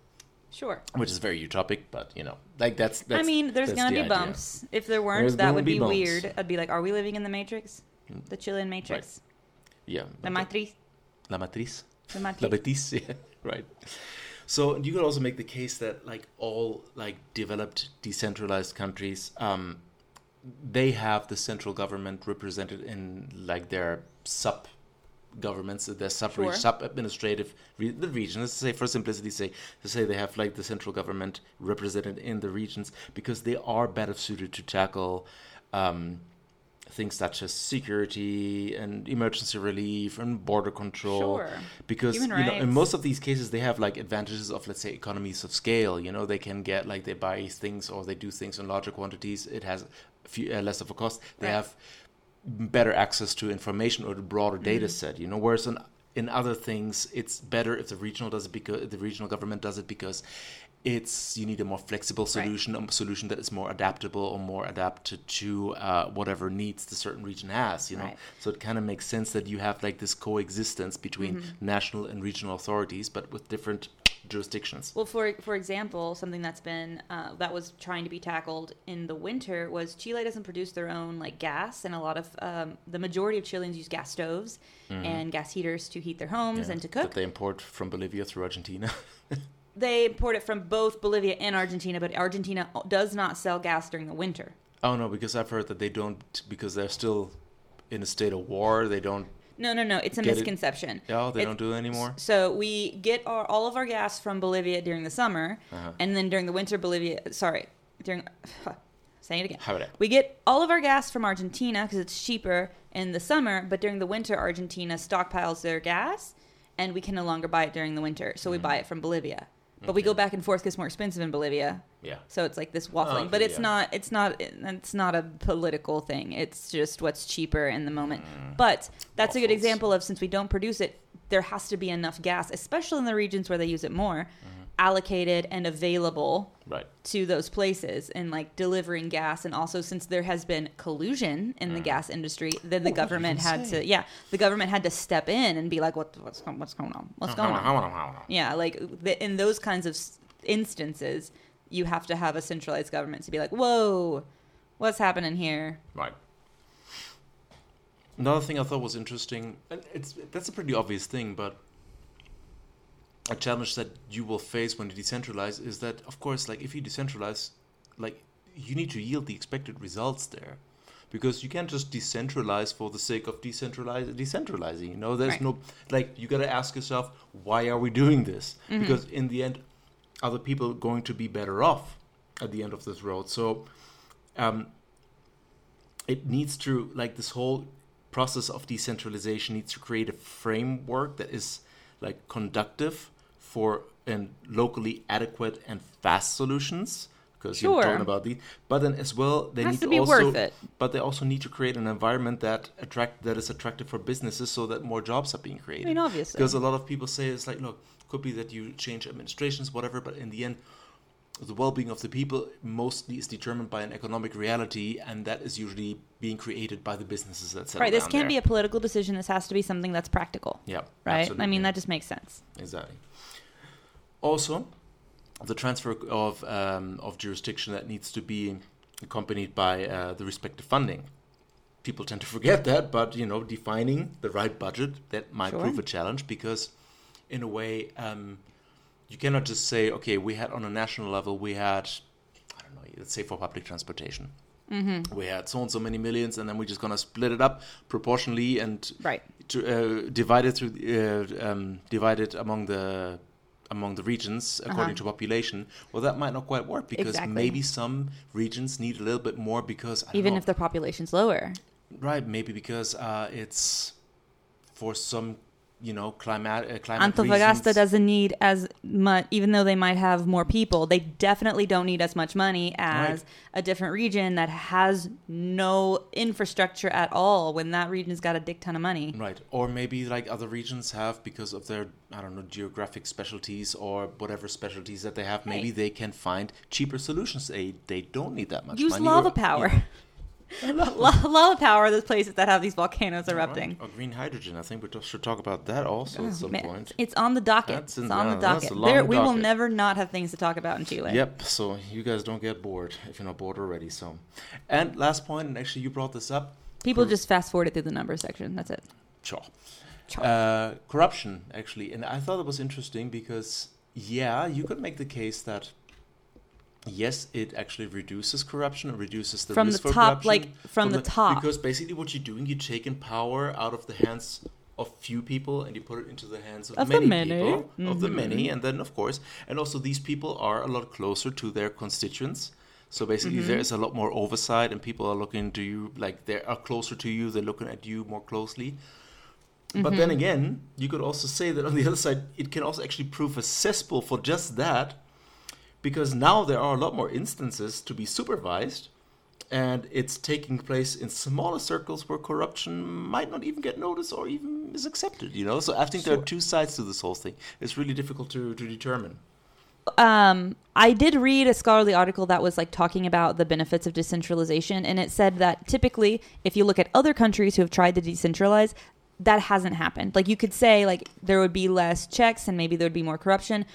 Sure. which is very utopic, but you know, like that's. that's I mean, there's that's gonna the be idea. bumps. If there weren't, There's that would be be, weird. I'd be like, are we living in the Matrix? The Chilean Matrix. Yeah. La okay. Matriz. La matriz. La Matrix. Betis, yeah, right. So you could also make the case that like all like developed decentralized countries, um, they have the central government represented in like their sub governments, their sub Sure. sub administrative re- the regions. Let's say for simplicity's sake, to say they have like the central government represented in the regions because they are better suited to tackle. Um, things such as security and emergency relief and border control Sure. because Human you know in most of these cases they have like advantages of let's say economies of scale you know they can get like they buy things or they do things in larger quantities it has few, uh, less of a cost they Right. have better access to information or the broader data Mm-hmm. set you know whereas in, in other things it's better if the regional does it because the regional government does it because it's you need a more flexible solution a solution that is more adaptable or more adapted to uh, whatever needs the certain region has you know Right. so it kind of makes sense that you have like this coexistence between Mm-hmm. national and regional authorities, but with different jurisdictions. Well, for for example, something that's been uh, that was trying to be tackled in the winter was Chile doesn't produce their own like gas, and a lot of um, the majority of Chileans use gas stoves and gas heaters to heat their homes. Yeah, and to That cook. they import from Bolivia through Argentina. They import it from both Bolivia and Argentina, but Argentina does not sell gas during the winter. oh no, because I've heard that they don't because they're still in a state of war. They don't. No, no, no. It's a Get it? misconception. Oh, they It's- don't do it anymore. So we get our, all of our gas from Bolivia during the summer, Uh-huh. and then during the winter, Bolivia. Sorry, during. Saying it again. How about it? We get all of our gas from Argentina because it's cheaper in the summer, but during the winter, Argentina stockpiles their gas, and we can no longer buy it during the winter. So we Mm. buy it from Bolivia. But we go back and forth because it's more expensive in Bolivia. Yeah. So it's like this waffling, okay, but it's yeah. not. It's not. It's not a political thing. It's just what's cheaper in the moment. Mm. But that's a good example of since we don't produce it, there has to be enough gas, especially in the regions where they use it more, Mm-hmm. Allocated and available Right. to those places and like delivering gas. And also, since there has been collusion in the gas industry, then the Oh, what government had say. to, yeah, the government had to step in and be like, what, what's, what's going on? What's going on? Yeah, like the, in those kinds of instances, you have to have a centralized government to be like, whoa, what's happening here? Right. Another thing I thought was interesting, and it's that's a pretty obvious thing, but a challenge that you will face when you decentralize is that, of course, like if you decentralize, like you need to yield the expected results there, because you can't just decentralize for the sake of decentralize decentralizing. You know, there's Right. no like you got to ask yourself, why are we doing this? Mm-hmm. Because in the end, are the people going to be better off at the end of this road? So. Um, it needs to like this whole process of decentralization needs to create a framework that is like conductive for and locally adequate and fast solutions because Sure. you're talking about these. But then as well, they Has need to also, but they also need to create an environment that attract that is attractive for businesses, so that more jobs are being created. I mean, obviously. because a lot of people say it's like, look, could be that you change administrations, whatever, but in the end. The well-being of the people mostly is determined by an economic reality, and that is usually being created by the businesses that settle Right. This can't there. be a political decision. This has to be something that's practical. yeah, Right. I mean, that just makes sense. Exactly. Also, the transfer of um, of jurisdiction that needs to be accompanied by uh, the respective funding. People tend to forget that, but you know, defining the right budget that might Sure. prove a challenge because, in a way, um, you cannot just say, okay, we had on a national level, we had, I don't know, let's say for public transportation. Mm-hmm. We had so and so many millions, and then we're just gonna split it up proportionally and Right. to, uh, divided through uh, um, divided among the among the regions according to population. Well, that might not quite work because Uh-huh. Exactly. maybe some regions need a little bit more because Even know, if their population's lower. right, maybe because uh, it's for some you know climate uh, climate Antofagasta reasons. doesn't need as much, even though they might have more people. They definitely don't need as much money as Right. a different region that has no infrastructure at all. When that region's got a dick ton of money, Right, or maybe like other regions have because of their I don't know geographic specialties or whatever specialties that they have. Maybe Right. they can find cheaper solutions. They they don't need that much use money. lava or- power. Yeah. La- lava power are those places that have these volcanoes erupting. Right. Or green hydrogen. I think we should talk about that also at some Man, point. It's on the docket. That's it's on yeah, the docket. a There, we will never not have things to talk about in Chile. Yep. So you guys don't get bored if you're not bored already. So, and last point, and actually you brought this up. People Cor- just fast forward it through the number section. That's it. Sure. Sure. Uh, corruption, actually, and I thought it was interesting because yeah, you could make the case that yes, it actually reduces corruption, it reduces the From the for top, corruption like, from the top. Because basically, what you're doing, you're taking power out of the hands of few people and you put it into the hands of, Of the many, many. people, of the many, Mhm. and then of course, and also these people are a lot closer to their constituents. So basically, Mm-hmm. there is a lot more oversight, and people are looking to you like they are closer to you. They're looking at you more closely. But Mm-hmm. then again, you could also say that on the other side, it can also actually prove a cesspool for just that, because now there are a lot more instances to be supervised, and it's taking place in smaller circles where corruption might not even get noticed or even is accepted. You know, so I think there are two sides to this whole thing. It's really difficult to, to determine. um, I did read a scholarly article that was like talking about the benefits of decentralization, and it said that typically, if you look at other countries who have tried to decentralize, that hasn't happened. Like you could say, like there would be less checks and maybe there would be more corruption,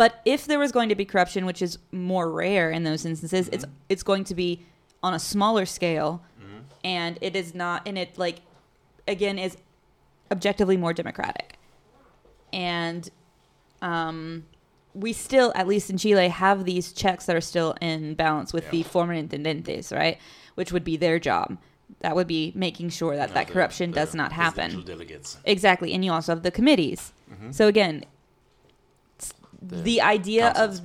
but if there was going to be corruption, which is more rare in those instances, it's it's going to be on a smaller scale, and it is not, and it like again is objectively more democratic, and um, we still, at least in Chile, have these checks that are still in balance with the former intendentes, right? Which would be their job. That would be making sure that that the- corruption the does not happen. Delegates. Exactly, and you also have the committees. So again, The the, idea councils.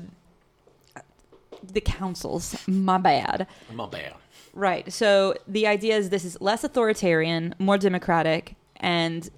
of the councils, my bad. My bad. Right. So the idea is this is less authoritarian, more democratic, and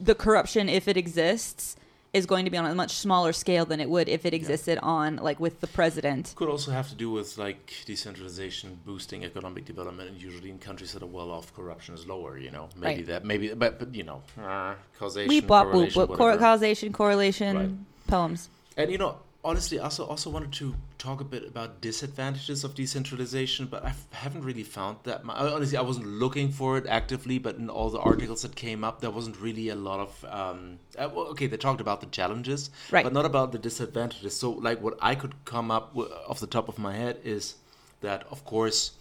the corruption, if it exists, is going to be on a much smaller scale than it would if it existed on like with the president. Could also have to do with like decentralization boosting economic development, and usually in countries that are well off, corruption is lower. You know, maybe Right. that, maybe, but but you know, uh, causation, Weep wop correlation, whoop. Cor- whatever. causation, correlation, Right. poems. And you know, honestly, I also also wanted to talk a bit about disadvantages of decentralization, but I f- haven't really found that. Honestly, I wasn't looking for it actively, but in all the articles that came up, there wasn't really a lot of. Um, uh, well, okay, they talked about the challenges, Right. but not about the disadvantages. So, like, what I could come up with off the top of my head is that, of course,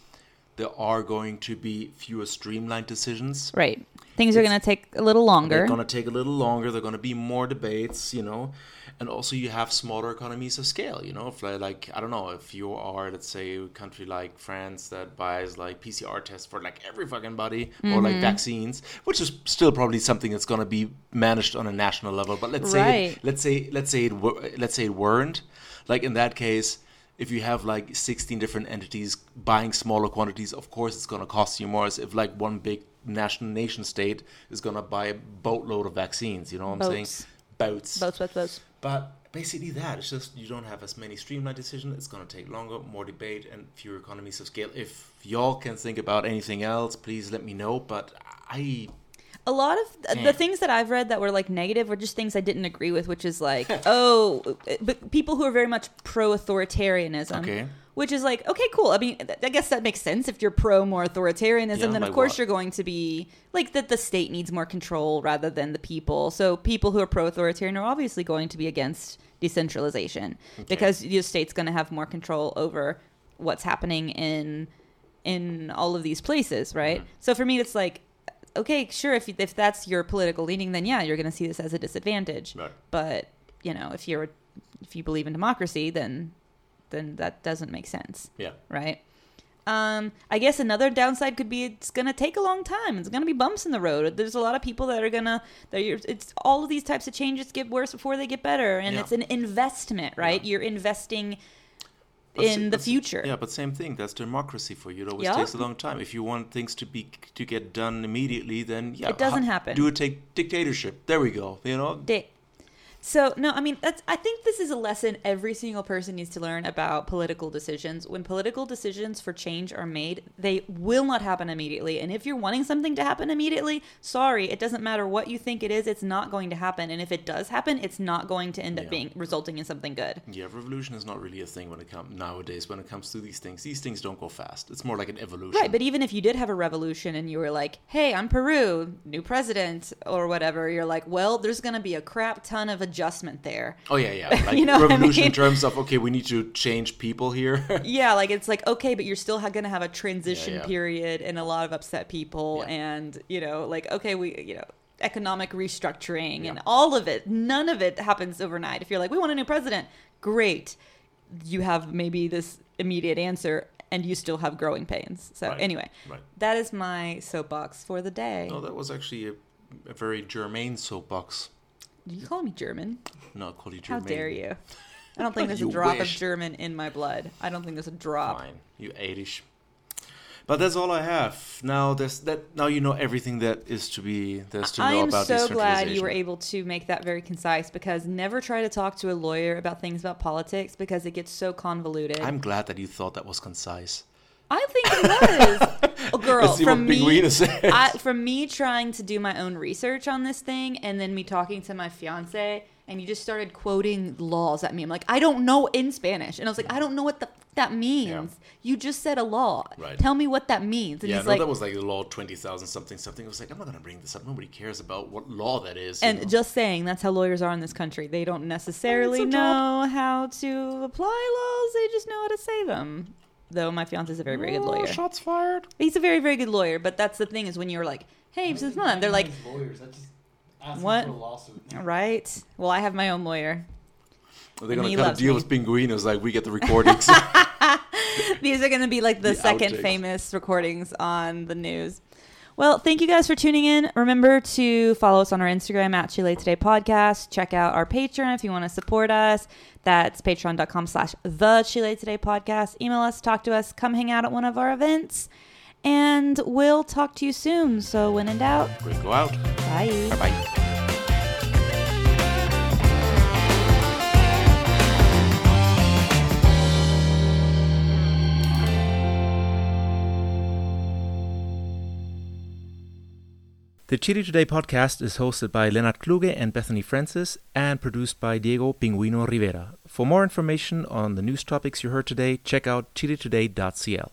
there are going to be fewer streamlined decisions. Right. Things are going to take a little longer. They're going to take a little longer. They're going to be more debates, you know, and also you have smaller economies of scale. You know, if like I don't know, if you are let's say a country like France that buys like PCR tests for like every fucking body or like Mm-hmm. vaccines, which is still probably something that's going to be managed on a national level. But let's say Right. let's say let's say it were, let's say it weren't. Like in that case. If you have like 16 different entities buying smaller quantities, of course it's going to cost you more. As if like one big national nation state is going to buy a boatload of vaccines. You know what I'm saying? Boats. Boats. boats, boats, boats. But basically that it's just you don't have as many streamlined decisions. It's gonna take longer, more debate, and fewer economies of scale. If y'all can think about anything else, please let me know. But I a lot of th- the things that I've read that were like negative were just things I didn't agree with, which is like, oh, but people who are very much pro authoritarianism. Okay. Which is like, okay, cool. I mean, th- I guess that makes sense. If you're pro more authoritarianism, Yeah, then of like course what? you're going to be like that the state needs more control rather than the people. So people who are pro authoritarian are obviously going to be against decentralization because the state's going to have more control over what's happening in in all of these places, right? Mm-hmm. So for me, it's like, okay, sure, if if that's your political leaning, then yeah, you're going to see this as a disadvantage. Right. But you know, if you're if you believe in democracy, then then that doesn't make sense, yeah. right? Um, I guess another downside could be it's gonna take a long time. It's gonna be bumps in the road. There's a lot of people that are gonna that it's all of these types of changes get worse before they get better, and Yeah. it's an investment, right? Yeah. You're investing But in the future. Yeah, but same thing. That's democracy for you. It always Yeah. takes a long time. If you want things to be to get done immediately, then yeah, It doesn't ha- happen. Do a take dictatorship. There we go. You know. So no, I mean that's. I think this is a lesson every single person needs to learn about political decisions. When political decisions for change are made, they will not happen immediately. And if you're wanting something to happen immediately, sorry, it doesn't matter what you think it is. It's not going to happen. And if it does happen, it's not going to end up being resulting in something good. Yeah, revolution is not really a thing when it comes nowadays. When it comes to these things, these things don't go fast. It's more like an evolution. Right, but even if you did have a revolution and you were like, "Hey, I'm Peru, new president," or whatever, you're like, "Well, there's going to be a crap ton of adjustment there." oh yeah, yeah. Like You know what I revolution in terms of okay, we need to change people here. yeah, like it's like okay, but you're still ha- gonna have a transition yeah. period and a lot of upset people, Yeah. and you know, like okay, we you know economic restructuring and all of it. None of it happens overnight. If you're like, we want a new president, great, you have maybe this immediate answer, and you still have growing pains. So Right. anyway, right. that is my soapbox for the day. No, that was actually a, a very germane soapbox. Did you call me German? No, I'll call you German. How dare you? I don't think there's a drop of. German in my blood. I don't think there's a drop. Fine, you eightish. But that's all I have. Now there's that. Now you know everything that is to be. There's to know I am about so glad you were able to make that very concise because never try to talk to a lawyer about things about politics because it gets so convoluted. I'm glad that you thought that was concise. I think it was. oh, girl, from me, I, from me trying to do my own research on this thing and then me talking to my fiance and you just started quoting laws at me. I'm like, I don't know in Spanish. And I was like, I don't know what the, that means. You just said a law. Right. Tell me what that means. And yeah, he's no, like, that was like the law twenty thousand something something. I was like, I'm not gonna bring this up. Nobody cares about what law that is. And know? just saying, that's how lawyers are in this country. They don't necessarily a know how to apply laws. They just know how to say them. Though my fiance is a very, very good Oh, lawyer. Shots fired. He's a very, very good lawyer. But that's the thing is when you're like, hey, this is not. They're like, lawyers. That just asking What? for a lawsuit. right? Well, I have my own lawyer. They're And gonna he cut a loves deal me. with Pinguinos, like we get the recordings. These are going to be like the, The second outtakes. famous recordings on the news. Well, thank you guys for tuning in. Remember to follow us on our Instagram at Chile Today Podcast. Check out our Patreon if you want to support us. That's patreon.com slash the Chile Today Podcast. Email us, talk to us, come hang out at one of our events. And we'll talk to you soon. So when in doubt, go out. bye. Bye bye. The Chile Today podcast is hosted by Leonard Kluge and Bethany Francis and produced by Diego Pinguino Rivera. For more information on the news topics you heard today, check out chiletoday.cl.